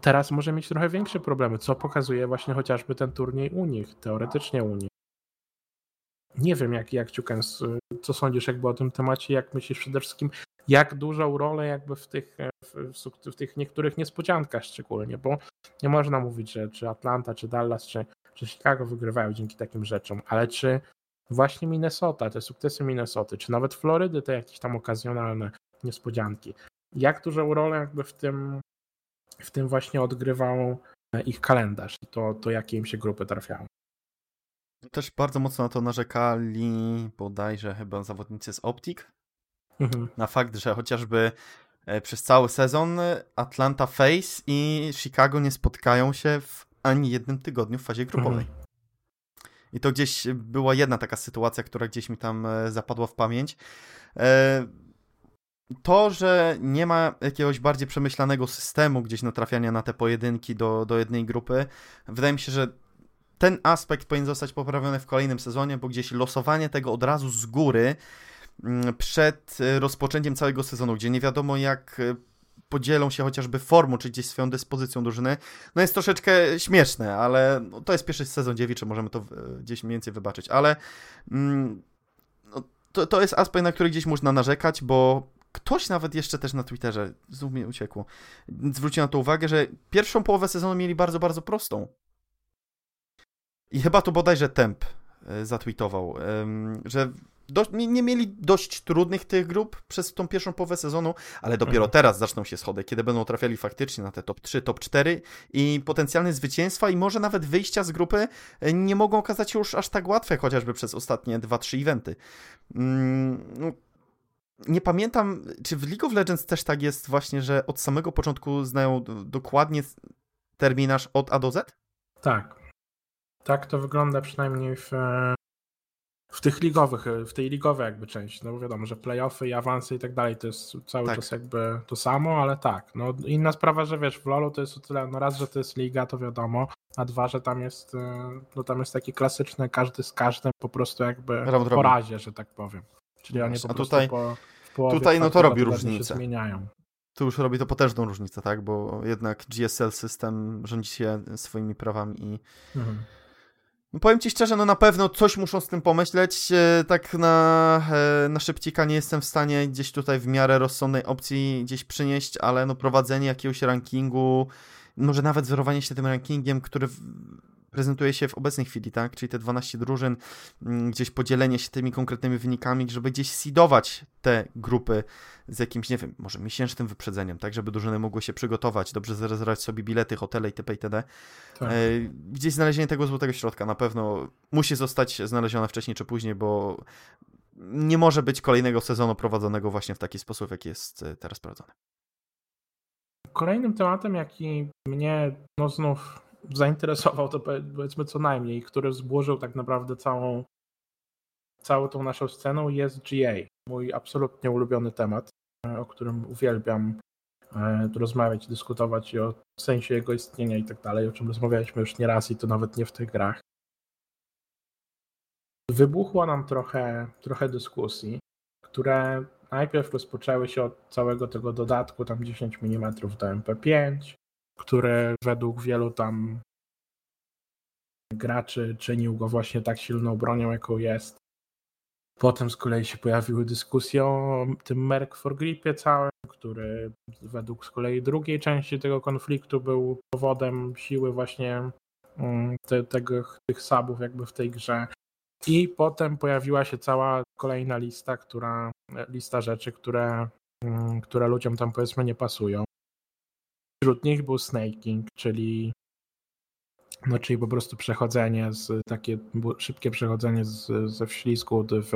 teraz może mieć trochę większe problemy, co pokazuje właśnie chociażby ten turniej u nich, teoretycznie u nich. Nie wiem, jak, jak Ciukens, co sądzisz jakby o tym temacie, jak myślisz przede wszystkim, jak dużą rolę jakby w tych, w, w, tych niektórych niespodziankach szczególnie, bo nie można mówić, że czy Atlanta, czy Dallas, czy, czy Chicago wygrywają dzięki takim rzeczom, ale czy właśnie Minnesota, te sukcesy Minnesoty, czy nawet Florydy, te jakieś tam okazjonalne niespodzianki, jak dużą rolę jakby w tym, w tym właśnie odgrywał ich kalendarz i to, to jakie im się grupy trafiały. Też bardzo mocno na to narzekali bodajże chyba zawodnicy z Optic, mhm. na fakt, że chociażby e, przez cały sezon Atlanta Face i Chicago nie spotkają się w ani jednym tygodniu w fazie grupowej. Mhm. I to gdzieś była jedna taka sytuacja, która gdzieś mi tam e, zapadła w pamięć. E, to, że nie ma jakiegoś bardziej przemyślanego systemu gdzieś natrafiania na te pojedynki do, do jednej grupy, wydaje mi się, że ten aspekt powinien zostać poprawiony w kolejnym sezonie, bo gdzieś losowanie tego od razu z góry mm, przed e, rozpoczęciem całego sezonu, gdzie nie wiadomo jak podzielą się chociażby formą, czy gdzieś swoją dyspozycją drużyny, no jest troszeczkę śmieszne, ale no, to jest pierwszy sezon dziewiczy, możemy to e, gdzieś mniej więcej wybaczyć, ale mm, no, to, to jest aspekt, na który gdzieś można narzekać, bo ktoś nawet jeszcze też na Twitterze, znów mi uciekło, zwrócił na to uwagę, że pierwszą połowę sezonu mieli bardzo, bardzo prostą. I chyba to bodajże Temp e, zatweetował, że do, nie mieli dość trudnych tych grup przez tą pierwszą połowę sezonu, ale dopiero mhm. teraz zaczną się schody, kiedy będą trafiali faktycznie na te top 3, top 4 i potencjalne zwycięstwa i może nawet wyjścia z grupy e, nie mogą okazać się już aż tak łatwe, chociażby przez ostatnie 2-3 eventy. Mm, no, nie pamiętam, czy w League of Legends też tak jest właśnie, że od samego początku znają dokładnie terminarz od A do Z? Tak. Tak to wygląda przynajmniej w, w tych ligowych, w tej ligowej jakby części. No bo wiadomo, że playoffy i awansy i tak dalej to jest cały tak. czas jakby to samo, ale tak. No inna sprawa, że wiesz, w LoLu to jest o tyle, no raz, że to jest liga, to wiadomo, a dwa, że tam jest, e, no tam jest taki klasyczny każdy z każdym po prostu jakby po razie, że tak powiem. Czyli oni po a prostu tutaj, po, tutaj no to robi różnicę. zmieniają. Tu już robi to potężną różnicę, tak? Bo jednak GSL system rządzi się swoimi prawami i mhm. No powiem ci szczerze, no na pewno coś muszą z tym pomyśleć. E, tak na, e, na szybcika nie jestem w stanie gdzieś tutaj w miarę rozsądnej opcji gdzieś przynieść, ale no prowadzenie jakiegoś rankingu, może nawet wzorowanie się tym rankingiem, który prezentuje się w obecnej chwili, tak? Czyli te 12 drużyn, mm, gdzieś podzielenie się tymi konkretnymi wynikami, żeby gdzieś seedować te grupy z jakimś, nie wiem, może miesięcznym wyprzedzeniem, tak? Żeby drużyny mogły się przygotować, dobrze zarezerwować sobie bilety, hotele itp. itd. Tak. E, gdzieś znalezienie tego złotego środka na pewno musi zostać znalezione wcześniej czy później, bo nie może być kolejnego sezonu prowadzonego właśnie w taki sposób, jaki jest e, teraz prowadzony. Kolejnym tematem, jaki mnie no znów zainteresował, to powiedzmy co najmniej, który złożył tak naprawdę całą, całą tą naszą sceną jest GA. Mój absolutnie ulubiony temat, o którym uwielbiam e, rozmawiać, dyskutować i o sensie jego istnienia i tak dalej, o czym rozmawialiśmy już nieraz i to nawet nie w tych grach. Wybuchło nam trochę, trochę dyskusji, które najpierw rozpoczęły się od całego tego dodatku, tam 10 mm do MP5, które według wielu tam graczy czynił go właśnie tak silną bronią, jaką jest. Potem z kolei się pojawiły dyskusje o tym Merc for Gripie całym, który według z kolei drugiej części tego konfliktu był powodem siły właśnie mm, te, tego, tych subów jakby w tej grze. I potem pojawiła się cała kolejna lista, która, lista rzeczy, które, mm, które ludziom tam powiedzmy nie pasują. Wśród nich był snaking, czyli no, czyli po prostu przechodzenie z takie szybkie przechodzenie z, ze wślizgu w,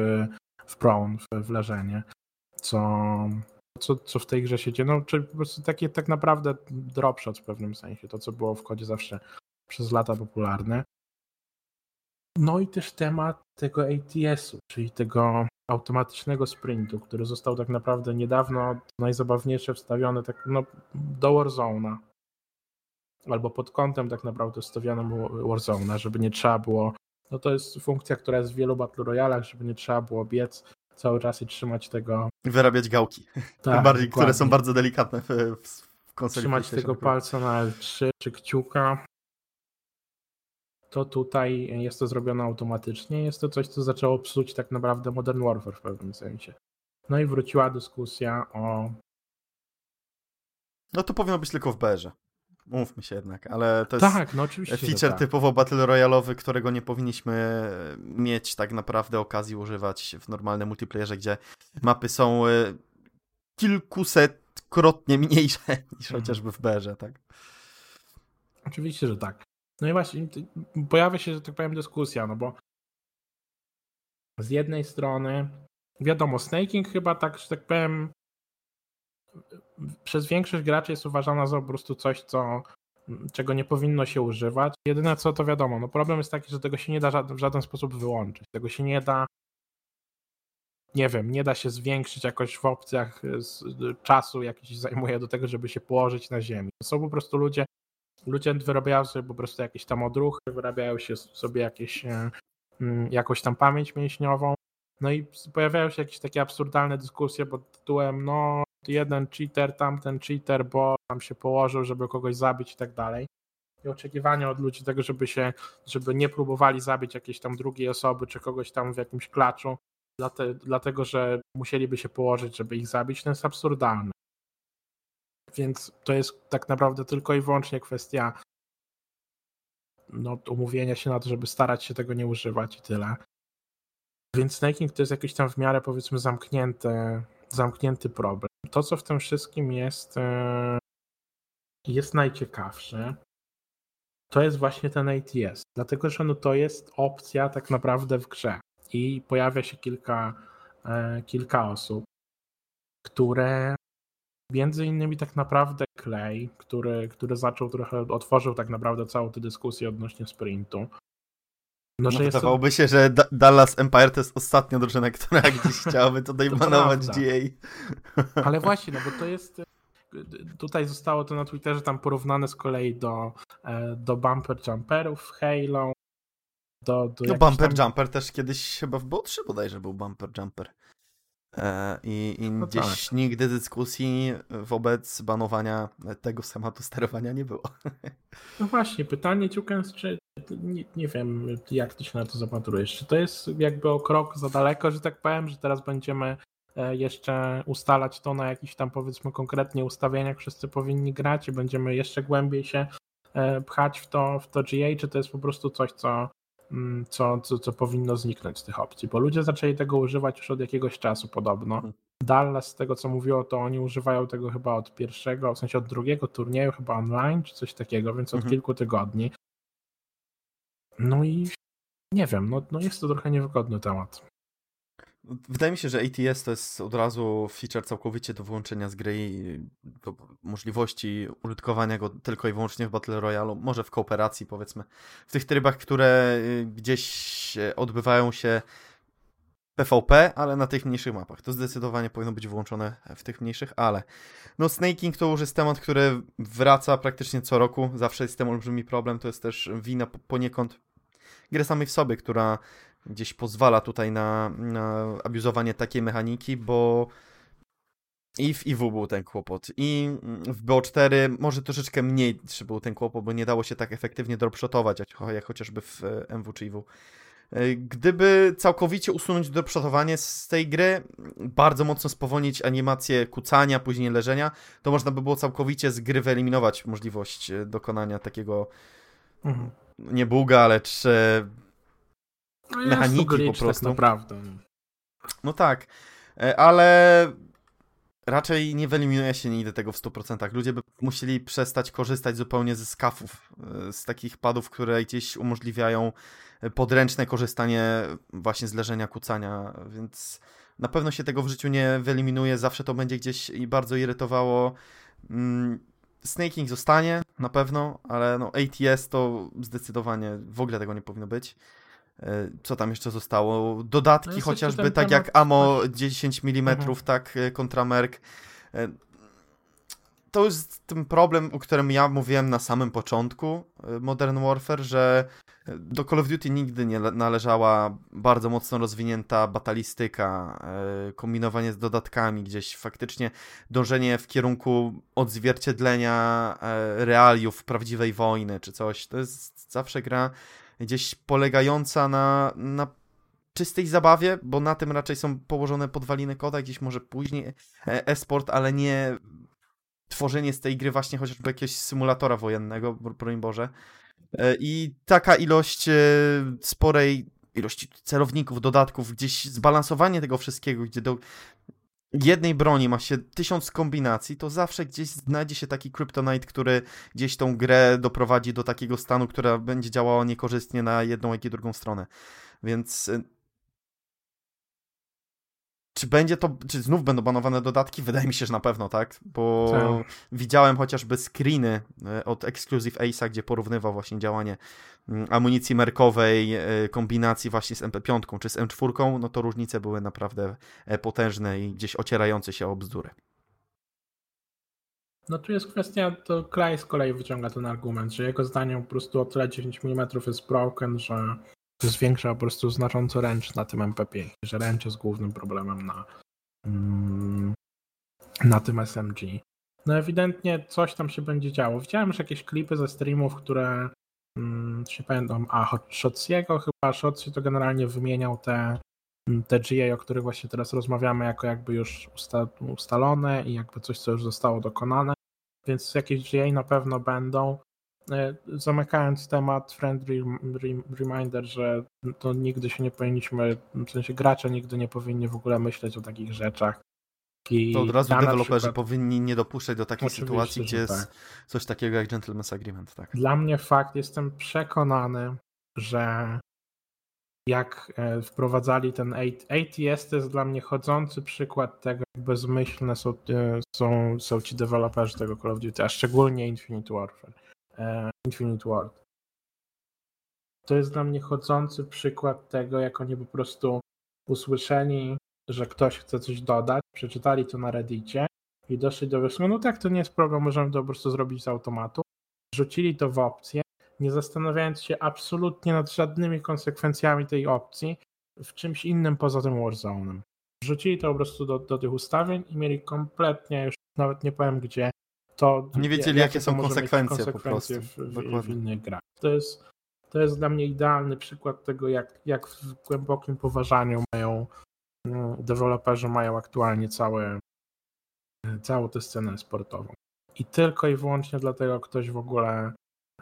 w prone, w, w leżenie, co, co, co w tej grze się dzieje, no czyli po prostu takie tak naprawdę dropshot w pewnym sensie, to co było w kodzie zawsze przez lata popularne. No i też temat tego ATS-u, czyli tego automatycznego sprintu, który został tak naprawdę niedawno najzabawniejsze wstawiony tak no, do Warzone'a. Albo pod kątem tak naprawdę wstawionym Warzone'a, żeby nie trzeba było. No to jest funkcja, która jest w wielu Battle Royalach, żeby nie trzeba było biec cały czas i trzymać tego. Wyrabiać gałki. Tak, <laughs> bardziej, które są bardzo delikatne w, w trzymać tego palca na L3 czy kciuka, to tutaj jest to zrobione automatycznie. Jest to coś, co zaczęło psuć tak naprawdę Modern Warfare w pewnym sensie. No i wróciła dyskusja o. No to powinno być tylko w BR-ze. Mówmy się jednak, ale to jest tak, no oczywiście, feature tak. typowo Battle Royale'owy, którego nie powinniśmy mieć tak naprawdę okazji używać w normalnym multiplayerze, gdzie mapy są e, kilkusetkrotnie <laughs> mniejsze niż mhm. chociażby w BR-ze, tak? Oczywiście, że tak. No i właśnie pojawia się, że tak powiem, dyskusja, no bo z jednej strony wiadomo, snaking chyba tak, że tak powiem, przez większość graczy jest uważana za po prostu coś, co, czego nie powinno się używać. Jedyne co to wiadomo, no problem jest taki, że tego się nie da w żaden sposób wyłączyć. Tego się nie da, nie wiem, nie da się zwiększyć jakoś w opcjach czasu, jaki się zajmuje do tego, żeby się położyć na ziemi. Są po prostu ludzie, ludzie wyrabiają sobie po prostu jakieś tam odruchy, wyrabiają się sobie jakieś, e, mm, jakąś tam pamięć mięśniową. No i pojawiają się jakieś takie absurdalne dyskusje pod tytułem, no jeden cheater, tamten cheater, bo tam się położył, żeby kogoś zabić i tak dalej. I oczekiwania od ludzi tego, żeby się, żeby nie próbowali zabić jakiejś tam drugiej osoby, czy kogoś tam w jakimś klaczu, dlatego, że musieliby się położyć, żeby ich zabić, to jest absurdalne. Więc to jest tak naprawdę tylko i wyłącznie kwestia no, umówienia się na to, żeby starać się tego nie używać i tyle. Więc snaking to jest jakiś tam w miarę powiedzmy zamknięty, zamknięty problem. To, co w tym wszystkim jest, e, jest najciekawsze, to jest właśnie ten ATS. Dlatego, że no to jest opcja tak naprawdę w grze. I pojawia się kilka, e, kilka osób, które Między innymi tak naprawdę Clay, który, który zaczął trochę, otworzył tak naprawdę całą tę dyskusję odnośnie sprintu. No, no wydawałoby to... się, że D Dallas Empire to jest ostatnia drużyna, która <laughs> gdzieś chciałaby tutaj banować GA. Ale <laughs> właśnie, no bo to jest tutaj zostało to na Twitterze tam porównane z kolei do, e, do bumper jumperów w Halo. Do, do no bumper tam... jumper też kiedyś chyba w BO3 bodajże był bumper jumper. E, I, i no gdzieś tak. nigdy dyskusji wobec banowania tego schematu sterowania nie było. <laughs> No właśnie, pytanie Ciukens, czy nie, nie, wiem, jak ty się na to zapatrujesz. Czy to jest jakby o krok za daleko, że tak powiem, że teraz będziemy e, jeszcze ustalać to na jakichś tam powiedzmy konkretnie ustawieniach wszyscy powinni grać i będziemy jeszcze głębiej się e, pchać w to, w to GA, czy to jest po prostu coś, co co, co, co powinno zniknąć z tych opcji, bo ludzie zaczęli tego używać już od jakiegoś czasu podobno. Mhm. Dallas, z tego co mówiło, to oni używają tego chyba od pierwszego, w sensie od drugiego turnieju, chyba online, czy coś takiego, więc od mhm. kilku tygodni. No i nie wiem, no, no jest to trochę niewygodny temat. Wydaje mi się, że ATS to jest od razu feature całkowicie do wyłączenia z gry i do możliwości użytkowania go tylko i wyłącznie w Battle Royale, może w kooperacji powiedzmy, w tych trybach, które y, gdzieś odbywają się PvP, ale na tych mniejszych mapach. To zdecydowanie powinno być włączone w tych mniejszych, ale no snaking to już jest temat, który wraca praktycznie co roku, zawsze jest z tym olbrzymi problem, to jest też wina poniekąd gry samej w sobie, która gdzieś pozwala tutaj na, na abuzowanie takiej mechaniki, bo i w IW był ten kłopot, i w BO4 może troszeczkę mniej był ten kłopot, bo nie dało się tak efektywnie dropshotować, jak, chociażby w e, MW czy IW. E, gdyby całkowicie usunąć dropshotowanie z tej gry, bardzo mocno spowolnić animację kucania, później leżenia, to można by było całkowicie z gry wyeliminować możliwość e, dokonania takiego mhm. nie buga, ale czy no mechaniki po tak prostu. Tak naprawdę. No tak, e, ale raczej nie wyeliminuje się nigdy tego w 100%. Ludzie by musieli przestać korzystać zupełnie ze skafów, e, z takich padów, które gdzieś umożliwiają e, podręczne korzystanie właśnie z leżenia, kucania, więc na pewno się tego w życiu nie wyeliminuje, zawsze to będzie gdzieś i bardzo irytowało. Mm, snaking zostanie, na pewno, ale no ATS to zdecydowanie w ogóle tego nie powinno być. E, co tam jeszcze zostało? Dodatki no chociażby, tak jak AMO 10 mm, mhm. tak, e, kontra Merc. E, to jest ten problem, o którym ja mówiłem na samym początku Modern Warfare, że do Call of Duty nigdy nie należała bardzo mocno rozwinięta batalistyka, kombinowanie z dodatkami, gdzieś faktycznie dążenie w kierunku odzwierciedlenia realiów prawdziwej wojny czy coś. To jest zawsze gra gdzieś polegająca na, na czystej zabawie, bo na tym raczej są położone podwaliny koda, gdzieś może później e, e-sport, ale nie tworzenie z tej gry właśnie chociażby jakiegoś symulatora wojennego, broń Boże. E, I taka ilość e, sporej ilości celowników, dodatków, gdzieś zbalansowanie tego wszystkiego, gdzie do jednej broni ma się tysiąc kombinacji, to zawsze gdzieś znajdzie się taki Kryptonite, który gdzieś tą grę doprowadzi do takiego stanu, która będzie działała niekorzystnie na jedną, jak i drugą stronę. Więc czy będzie to, czy znów będą banowane dodatki? Wydaje mi się, że na pewno, tak? Bo tak. widziałem chociażby screeny e, od Exclusive Ace'a, gdzie porównywał właśnie działanie mm, amunicji merkowej, e, kombinacji właśnie z MP5 czy z M4, no to różnice były naprawdę e, potężne i gdzieś ocierające się o bzdury. No tu jest kwestia, to Klej z kolei wyciąga ten argument, że jego zdaniem po prostu o tyle 9 mm jest broken, że zwiększa po prostu znacząco ręcz na tym MP5, że ręcz jest głównym problemem na, mm, na tym SMG. No ewidentnie coś tam się będzie działo. Widziałem już jakieś klipy ze streamów, które hmm, się pamiętam, a Shotsiego chyba, Shotsi to generalnie wymieniał te, mm, te GA, o których właśnie teraz rozmawiamy, jako jakby już usta ustalone i jakby coś, co już zostało dokonane, więc jakieś GA na pewno będą. E, zamykając temat, friendly reminder, że to nigdy się nie powinniśmy, w sensie gracze nigdy nie powinni w ogóle myśleć o takich rzeczach. I to od razu deweloperzy przykład... powinni nie dopuszczać do takiej Oczywiście, sytuacji, gdzie jest tak. coś takiego jak Gentleman's Agreement. Tak. Dla mnie fakt, jestem przekonany, że jak e, wprowadzali ten ATS, to jest dla mnie chodzący przykład tego, jak bezmyślne są, e, są, są ci deweloperzy tego Call of Duty, a szczególnie Infinite Warfare. E, Infinite World. To jest dla mnie chodzący przykład tego, jak oni po prostu usłyszeli, że ktoś chce coś dodać, przeczytali to na Reddicie i doszli do wniosku, no tak, to nie jest problem, możemy to po prostu zrobić z automatu. Rzucili to w opcję, nie zastanawiając się absolutnie nad żadnymi konsekwencjami tej opcji w czymś innym poza tym Warzone'em. Wrzucili to po prostu do, do tych ustawień i mieli kompletnie, już nawet nie powiem gdzie, to nie wiedzieli, jakie, jakie są konsekwencje, konsekwencje, po prostu. W, w, w, innych grach. To jest, to jest dla mnie idealny przykład tego, jak, jak w głębokim poważaniu mają no, deweloperzy mają aktualnie całe, całą tę scenę sportową. I tylko i wyłącznie dlatego ktoś w ogóle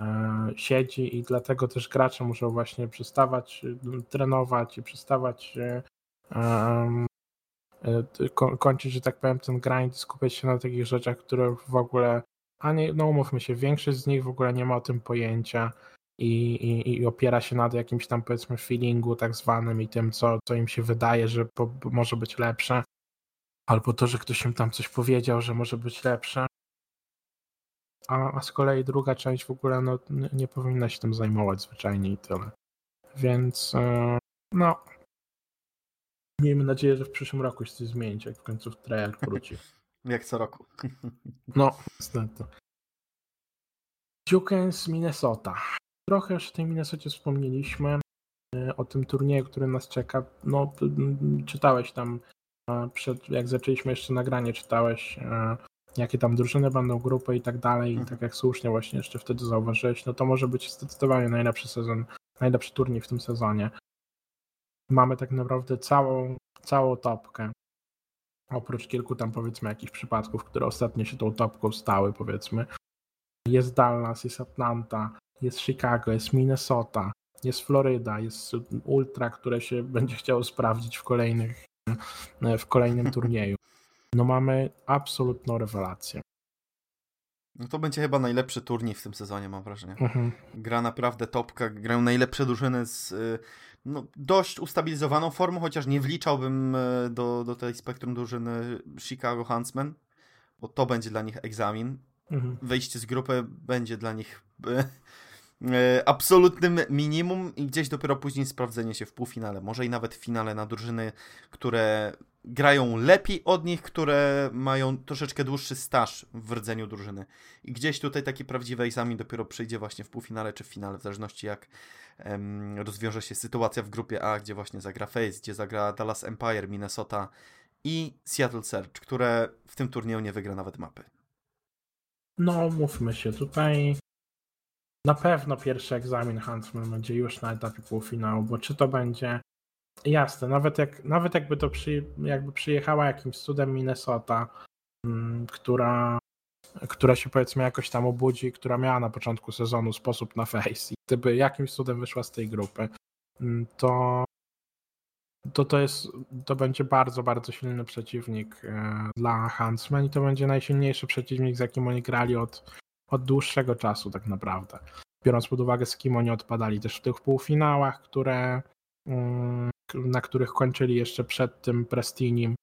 e, siedzi i dlatego też gracze muszą właśnie przestawać trenować i przestawać kończyć, że tak powiem, ten grind, skupiać się na takich rzeczach, które w ogóle, a nie, no umówmy się, większość z nich w ogóle nie ma o tym pojęcia i, i, i opiera się na jakimś tam powiedzmy feelingu tak zwanym i tym, co, co im się wydaje, że po, może być lepsze, albo to, że ktoś im tam coś powiedział, że może być lepsze. A, a z kolei druga część w ogóle no, nie powinna się tym zajmować zwyczajnie i tyle. Więc e, no, Miejmy nadzieję, że w przyszłym roku się coś zmieni, jak w końcu trailer wróci. <laughs> jak co roku. <laughs> no, niestety. Duke z Minnesota. Trochę już o tej Minnesocie wspomnieliśmy. E, o tym turnieju, który nas czeka. No, czytałeś tam, e, przed, jak zaczęliśmy jeszcze nagranie, czytałeś, e, jakie tam drużyny będą, grupy i tak dalej. I mhm. tak jak słusznie właśnie jeszcze wtedy zauważyłeś, no to może być zdecydowanie najlepszy sezon, najlepszy turniej w tym sezonie mamy tak naprawdę całą, całą topkę. Oprócz kilku tam powiedzmy jakichś przypadków, które ostatnio się tą topką stały, powiedzmy. Jest Dallas, jest Atlanta, jest Chicago, jest Minnesota, jest Floryda, jest Ultra, które się <laughs> będzie chciało sprawdzić w kolejnych w kolejnym <laughs> turnieju. No mamy absolutną rewelację. No to będzie chyba najlepszy turniej w tym sezonie, mam wrażenie. Mhm. Gra naprawdę topka, grają najlepsze drużyny z y, no, dość ustabilizowaną formą, chociaż nie wliczałbym e, do, do tej spektrum drużyny Chicago Huntsmen, bo to będzie dla nich egzamin. Mhm. Wejście z grupy będzie dla nich e, e, absolutnym minimum i gdzieś dopiero później sprawdzenie się w półfinale, może i nawet w finale na drużyny, które grają lepiej od nich, które mają troszeczkę dłuższy staż w rdzeniu drużyny. I gdzieś tutaj taki prawdziwy egzamin dopiero przyjdzie właśnie w półfinale czy w finale, w zależności jak um, rozwiąże się sytuacja w grupie A, gdzie właśnie zagra Face, gdzie zagra Dallas Empire, Minnesota i Seattle Surge, które w tym turnieju nie wygra nawet mapy. No, mówmy się, tutaj na pewno pierwszy egzamin Huntsman będzie już na etapie półfinału, bo czy to będzie jasne, nawet, jak, nawet jakby to przy, jakby przyjechała jakimś cudem Minnesota, m, która, która się powiedzmy jakoś tam obudzi, która miała na początku sezonu sposób na face i gdyby jakimś cudem wyszła z tej grupy, m, to to, to, jest, to będzie bardzo, bardzo silny przeciwnik e, dla Huntsman i to będzie najsilniejszy przeciwnik, z jakim oni grali od, od dłuższego czasu tak naprawdę. Biorąc pod uwagę, z kim oni odpadali też w tych półfinałach, które, mm, na których kończyli jeszcze przed tym Prestinim.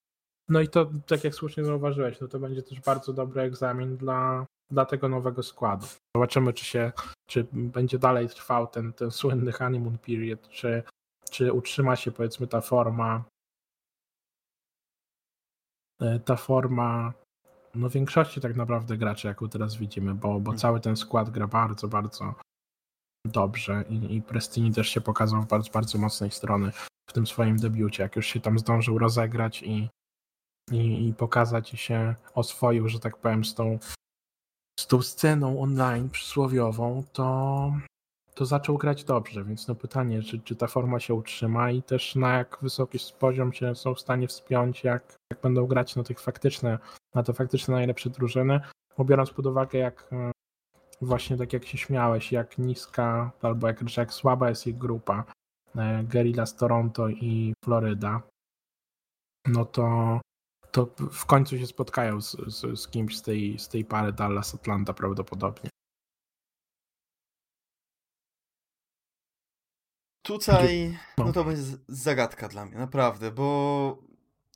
No i to, tak jak słusznie zauważyłeś, no to będzie też bardzo dobry egzamin dla, dla tego nowego składu. Zobaczymy, czy się, czy będzie dalej trwał ten, ten słynny honeymoon period, czy czy utrzyma się powiedzmy ta forma e, ta forma no większości tak naprawdę graczy, jaką teraz widzimy, bo, bo cały ten skład gra bardzo, bardzo dobrze i, i Prestini też się pokazał w bardzo, bardzo mocnej strony w tym swoim debiucie, jak już się tam zdążył rozegrać i, i, i pokazać i się oswoił, że tak powiem, z tą, z tą sceną online przysłowiową, to, to zaczął grać dobrze, więc no pytanie, czy, czy ta forma się utrzyma i też na jak wysoki poziom się są w stanie wspiąć, jak, jak będą grać na tych faktyczne, na te faktyczne najlepsze drużyny, bo biorąc pod uwagę jak e, właśnie tak jak się śmiałeś, jak niska albo jak, jak słaba jest ich grupa, Guerrilla z Toronto i Floryda, no to, to w końcu się spotkają z, z, z kimś z tej, z tej pary Dallas-Atlanta prawdopodobnie. Tutaj, no. no to będzie zagadka dla mnie, naprawdę, bo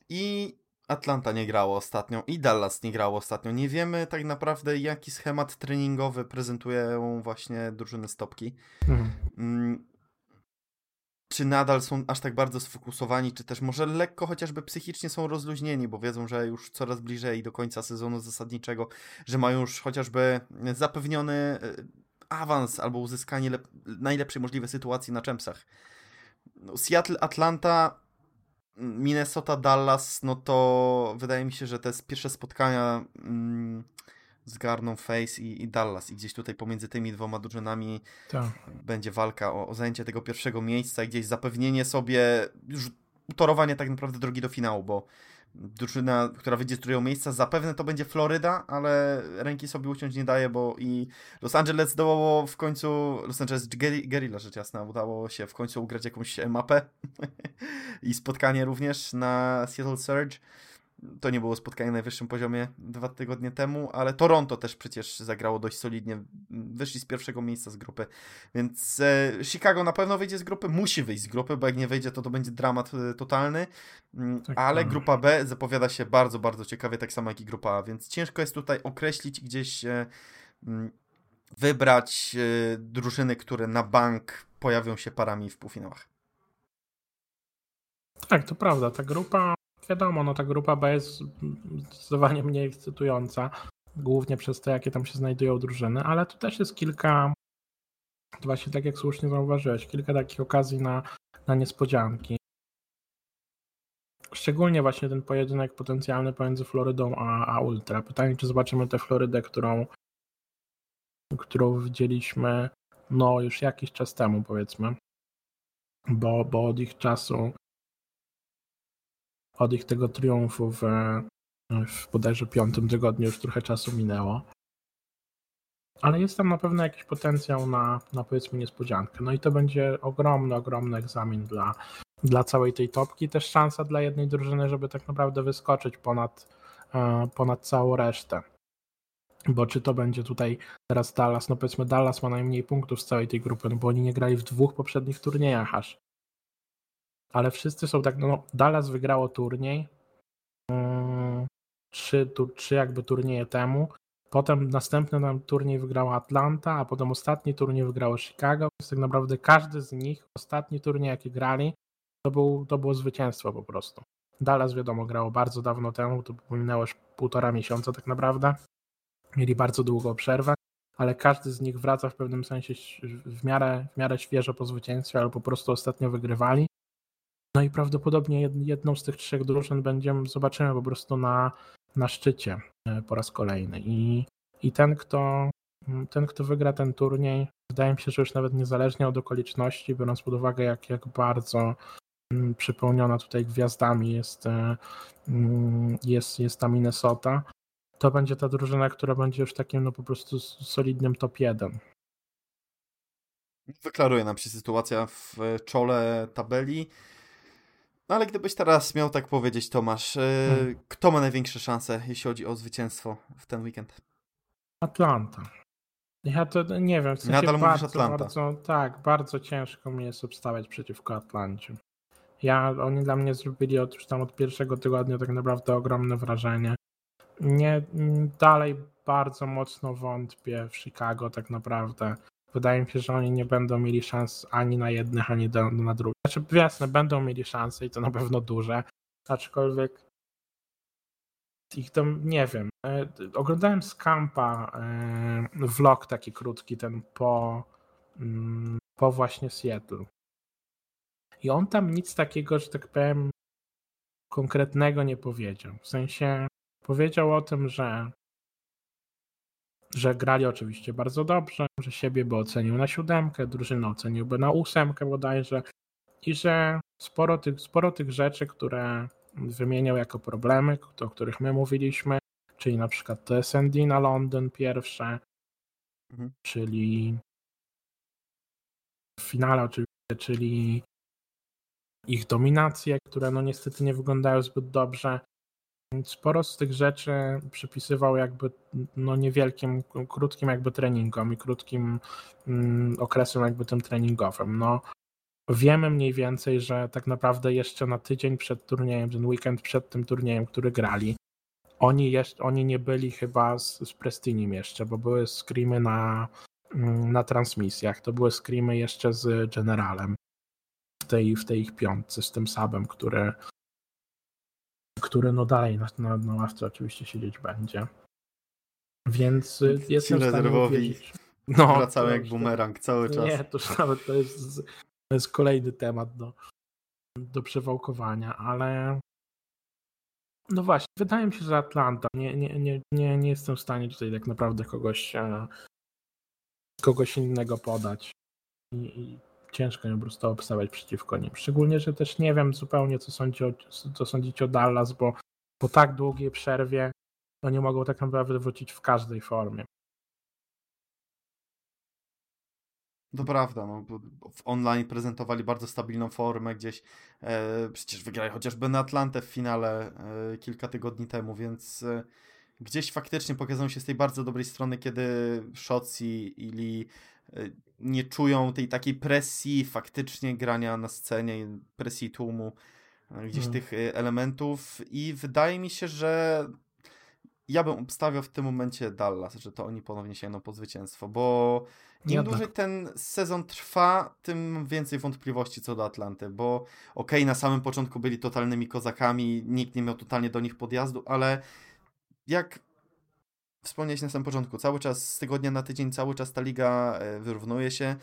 i Atlanta nie grało ostatnio, i Dallas nie grało ostatnio. Nie wiemy tak naprawdę, jaki schemat treningowy prezentują właśnie drużyny stopki. Mhm. Czy nadal są aż tak bardzo sfokusowani, czy też może lekko chociażby psychicznie są rozluźnieni, bo wiedzą, że już coraz bliżej do końca sezonu zasadniczego, że mają już chociażby zapewniony e, awans albo uzyskanie najlepszej możliwej sytuacji na Champsach. No, Seattle, Atlanta, Minnesota, Dallas, no to wydaje mi się, że te pierwsze spotkania mm, zgarną Face i, i, Dallas i gdzieś tutaj pomiędzy tymi dwoma drużynami tak. będzie walka o, o zajęcie tego pierwszego miejsca i gdzieś zapewnienie sobie już utorowanie tak naprawdę drogi do finału, bo drużyna, która wyjdzie z drugiego miejsca, zapewne to będzie Floryda, ale ręki sobie uciąć nie daje, bo i Los Angeles zdołało w końcu, Los Angeles Guerrilla rzecz jasna, udało się w końcu ugrać jakąś mapę <laughs> i spotkanie również na Seattle Surge to nie było spotkanie na najwyższym poziomie dwa tygodnie temu, ale Toronto też przecież zagrało dość solidnie. Wyszli z pierwszego miejsca z grupy, więc e, Chicago na pewno wyjdzie z grupy, musi wyjść z grupy, bo jak nie wyjdzie, to to będzie dramat e, totalny. Mm, tak, ale tak. grupa B zapowiada się bardzo, bardzo ciekawie, tak samo jak i grupa A, więc ciężko jest tutaj określić gdzieś. E, mm, wybrać drużyny, które na bank pojawią się parami w półfinałach. Tak, to prawda. Ta grupa wiadomo, no ta grupa B jest zdecydowanie mniej ekscytująca, głównie przez to, jakie tam się znajdują drużyny, ale tu też jest kilka, właśnie tak jak słusznie zauważyłeś, kilka takich okazji na, na niespodzianki. Szczególnie właśnie ten pojedynek potencjalny pomiędzy Florydą a, a Ultra. Pytanie, czy zobaczymy tę Florydę, którą, którą widzieliśmy no już jakiś czas temu powiedzmy, bo, bo od ich czasu od ich tego triumfu w, w bodajże piątym tygodniu już trochę czasu minęło. Ale jest tam na pewno jakiś potencjał na, na powiedzmy niespodziankę. No i to będzie ogromny, ogromny egzamin dla, dla całej tej topki. Też szansa dla jednej drużyny, żeby tak naprawdę wyskoczyć ponad, e, ponad całą resztę. Bo czy to będzie tutaj teraz Dallas, no powiedzmy Dallas ma najmniej punktów z całej tej grupy, no bo oni nie grali w dwóch poprzednich turniejach aż ale wszyscy są tak, no Dallas wygrało turniej, mm, trzy, tu, trzy jakby turnieje temu, potem następny nam turniej wygrała Atlanta, a potem ostatni turniej wygrało Chicago, więc tak naprawdę każdy z nich, ostatni turniej jaki grali, to, był, to było zwycięstwo po prostu. Dallas wiadomo grało bardzo dawno temu, to minęło już półtora miesiąca tak naprawdę. Mieli bardzo długą przerwę, ale każdy z nich wraca w pewnym sensie w miarę, w miarę świeżo po zwycięstwie, albo po prostu ostatnio wygrywali. I prawdopodobnie jedną z tych trzech drużyn będziemy, zobaczymy po prostu na, na szczycie e, po raz kolejny. I, i ten, kto, ten, kto wygra ten turniej, wydaje mi się, że już nawet niezależnie od okoliczności, biorąc pod uwagę, jak, jak bardzo przypełniona tutaj gwiazdami jest, e, jest, jest ta Minnesota, to będzie ta drużyna, która będzie już takim no po prostu solidnym top 1. Wyklaruje nam się sytuacja w czole tabeli. No ale gdybyś teraz miał tak powiedzieć, Tomasz, e, hmm. kto ma największe szanse, jeśli chodzi o zwycięstwo w ten weekend? Atlanta. Ja to nie wiem, w sensie Nadal bardzo, Atlanta. Bardzo, tak, bardzo ciężko mi jest obstawiać przeciwko Atlancie. Ja, oni dla mnie zrobili od, już tam od pierwszego tygodnia tak naprawdę ogromne wrażenie. Nie, dalej bardzo mocno wątpię w Chicago tak naprawdę. Wydaje mi się, że oni nie będą mieli szans ani na jednych, ani do, na drugich. Znaczy, jasne, będą mieli szanse i to na pewno duże, aczkolwiek ich tam nie wiem. E, oglądałem z kampa e, vlog taki krótki, ten po, mm, po właśnie Seattle. I on tam nic takiego, że tak powiem, konkretnego nie powiedział. W sensie powiedział o tym, że że grali oczywiście bardzo dobrze, że siebie by ocenił na siódemkę, drużynę oceniłby na ósemkę bodajże i że sporo tych, sporo tych rzeczy, które wymieniał jako problemy, o których my mówiliśmy, czyli na przykład to SND na Londyn pierwsze, mhm. czyli w finale oczywiście, czyli ich dominacje, które no niestety nie wyglądają zbyt dobrze. Sporo z tych rzeczy przypisywał jakby no niewielkim, krótkim jakby treningom i krótkim mm, okresem jakby tym treningowym. No wiemy mniej więcej, że tak naprawdę jeszcze na tydzień przed turniejem, ten weekend przed tym turniejem, który grali, oni, jeszcze, oni nie byli chyba z, z Prestinim jeszcze, bo były screamy na, mm, na transmisjach. To były screamy jeszcze z Generalem w tej, w tej ich piątce, z tym sabem, który, który no dalej na, na, na ławce oczywiście siedzieć będzie. Więc y, jestem w stanie. <laughs> No, wracały jak bumerang cały czas. Nie, to już nawet to jest to jest kolejny temat do, do przewałkowania, ale no właśnie, wydaje mi się, że Atlanta. Nie, nie, nie, nie, nie jestem w stanie tutaj tak naprawdę kogoś, e, kogoś innego podać. I, i ciężko mi po prostu obstawiać przeciwko nim. Szczególnie, że też nie wiem zupełnie, co, sądzi o, co o Dallas, bo po tak długiej przerwie oni mogą tak naprawdę wrócić w każdej formie. To prawda, no, w online prezentowali bardzo stabilną formę gdzieś. E, przecież wygrali chociażby na Atlantę w finale e, kilka tygodni temu, więc e, gdzieś faktycznie pokazują się z tej bardzo dobrej strony, kiedy Szoci i Lee e, nie czują tej takiej presji faktycznie grania na scenie, presji tłumu, e, gdzieś hmm. tych e, elementów i wydaje mi się, że ja bym obstawiał w tym momencie Dallas, że to oni ponownie sięgną po zwycięstwo, bo im dłużej ten sezon trwa, tym więcej wątpliwości co do Atlanty, bo okej, okay, na samym początku byli totalnymi kozakami, nikt nie miał totalnie do nich podjazdu, ale jak wspomniałeś na samym początku, cały czas z tygodnia na tydzień, cały czas ta liga e, wyrównuje się.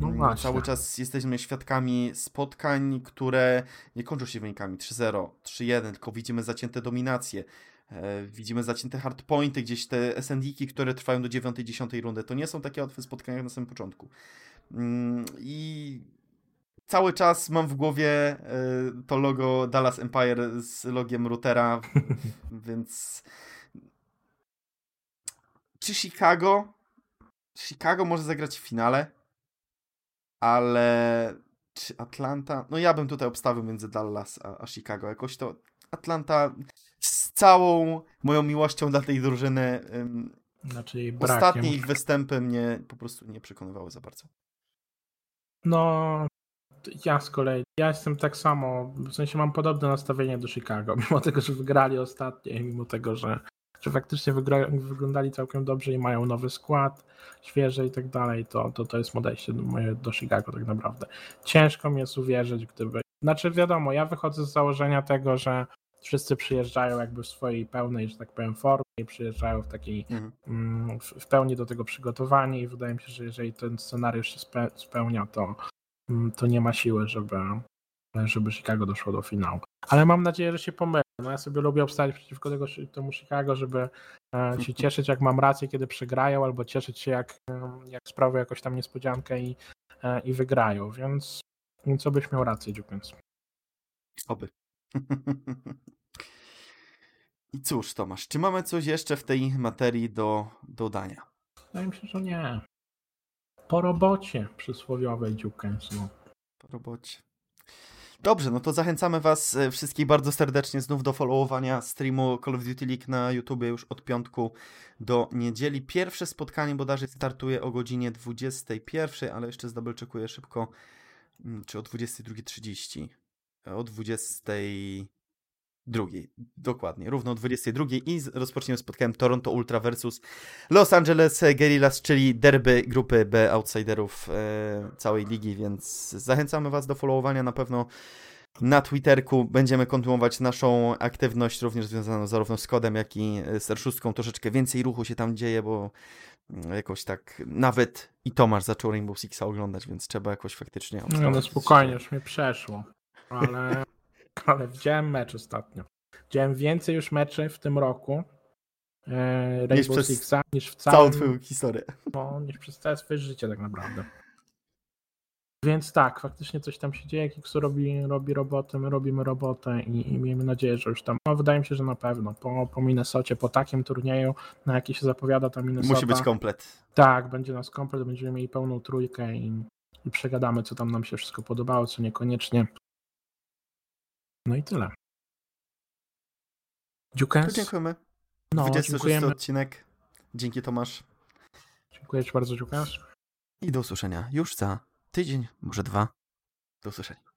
No mm, cały czas jesteśmy świadkami spotkań, które nie kończą się wynikami 3-0, 3-1, tylko widzimy zacięte dominacje. E, widzimy zacięte hardpointy, gdzieś te SND-ki, które trwają do 9-10 rundy. To nie są takie łatwe spotkania jak na samym początku. Mm, I cały czas mam w głowie e, to logo Dallas Empire z logiem routera, <laughs> więc czy Chicago? Chicago może zagrać w finale, ale czy Atlanta? No ja bym tutaj obstawił między Dallas a, a Chicago. Jakoś to Atlanta z całą moją miłością dla tej drużyny. Znaczy ostatnie ich występy mnie po prostu nie przekonywały za bardzo. No, ja z kolei, ja jestem tak samo, w sensie mam podobne nastawienie do Chicago, <laughs> mimo tego, że wygrali ostatnie, mimo tego, że, że faktycznie wygra, wyglądali całkiem dobrze i mają nowy skład, świeży i tak dalej, to, to, to jest podejście do, moje, do Chicago tak naprawdę. Ciężko mi jest uwierzyć, gdyby, znaczy wiadomo, ja wychodzę z założenia tego, że wszyscy przyjeżdżają jakby w swojej pełnej, że tak powiem, formie i przyjeżdżają w takiej Mhm. mm, w, w pełni do tego przygotowani i wydaje mi się, że jeżeli ten scenariusz się spe, spełnia, to, mm, to nie ma siły, żeby, żeby Chicago doszło do finału. Ale mam nadzieję, że się pomylę. No ja sobie lubię obstać przeciwko tego, temu Chicago, żeby e, się cieszyć, jak mam rację, kiedy przegrają, albo cieszyć się, jak, jak sprawią jakąś tam niespodziankę i, e, i wygrają. Więc co byś miał rację, Dziupiec? Oby. I cóż, Tomasz, czy mamy coś jeszcze w tej materii do dodania? Wydaje mi się, że nie. Po robocie przysłowiowej Dziukens. No. Po robocie. Dobrze, no to zachęcamy Was e, wszystkich bardzo serdecznie znów do followowania streamu Call of Duty League na YouTube już od piątku do niedzieli. Pierwsze spotkanie bodajże startuje o godzinie 21, ale jeszcze zdobelczekuję szybko, mm, czy o 22.30. O 22. Dokładnie, równo o 22 i rozpoczniemy spotkaniem Toronto Ultra versus Los Angeles Guerrillas, czyli derby grupy B outsiderów e, całej ligi, więc zachęcamy Was do followowania na pewno na Twitterku. Będziemy kontynuować naszą aktywność również związaną zarówno z kodem, jak i z R6. Troszeczkę więcej ruchu się tam dzieje, bo mm, jakoś tak nawet i Tomasz zaczął Rainbow Sixa oglądać, więc trzeba jakoś faktycznie... No, no spokojnie, już mnie przeszło. Ale, <laughs> <laughs> ale widziałem mecz ostatnio. Widziałem więcej już meczy w tym roku e, Rainbow przez Sixa niż w Całą całym, Twoją historię. <laughs> no, niż przez całe swoje życie tak naprawdę. Więc tak, faktycznie coś tam się dzieje, Kiksu robi, robi robotę, my robimy robotę i, i miejmy nadzieję, że już tam, no wydaje mi się, że na pewno, po, po Minnesocie, po takim turnieju, na jaki się zapowiada ta Minnesota. Musi być komplet. Tak, będzie nas komplet, będziemy mieli pełną trójkę i, i przegadamy, co tam nam się wszystko podobało, co niekoniecznie. No i tyle. Dziukens? dziękujemy. No, 26 dziękujemy. odcinek. Dzięki Tomasz. Dziękuję Ci bardzo, Dziukens. I do usłyszenia już za tydzień, może dwa. Do usłyszenia.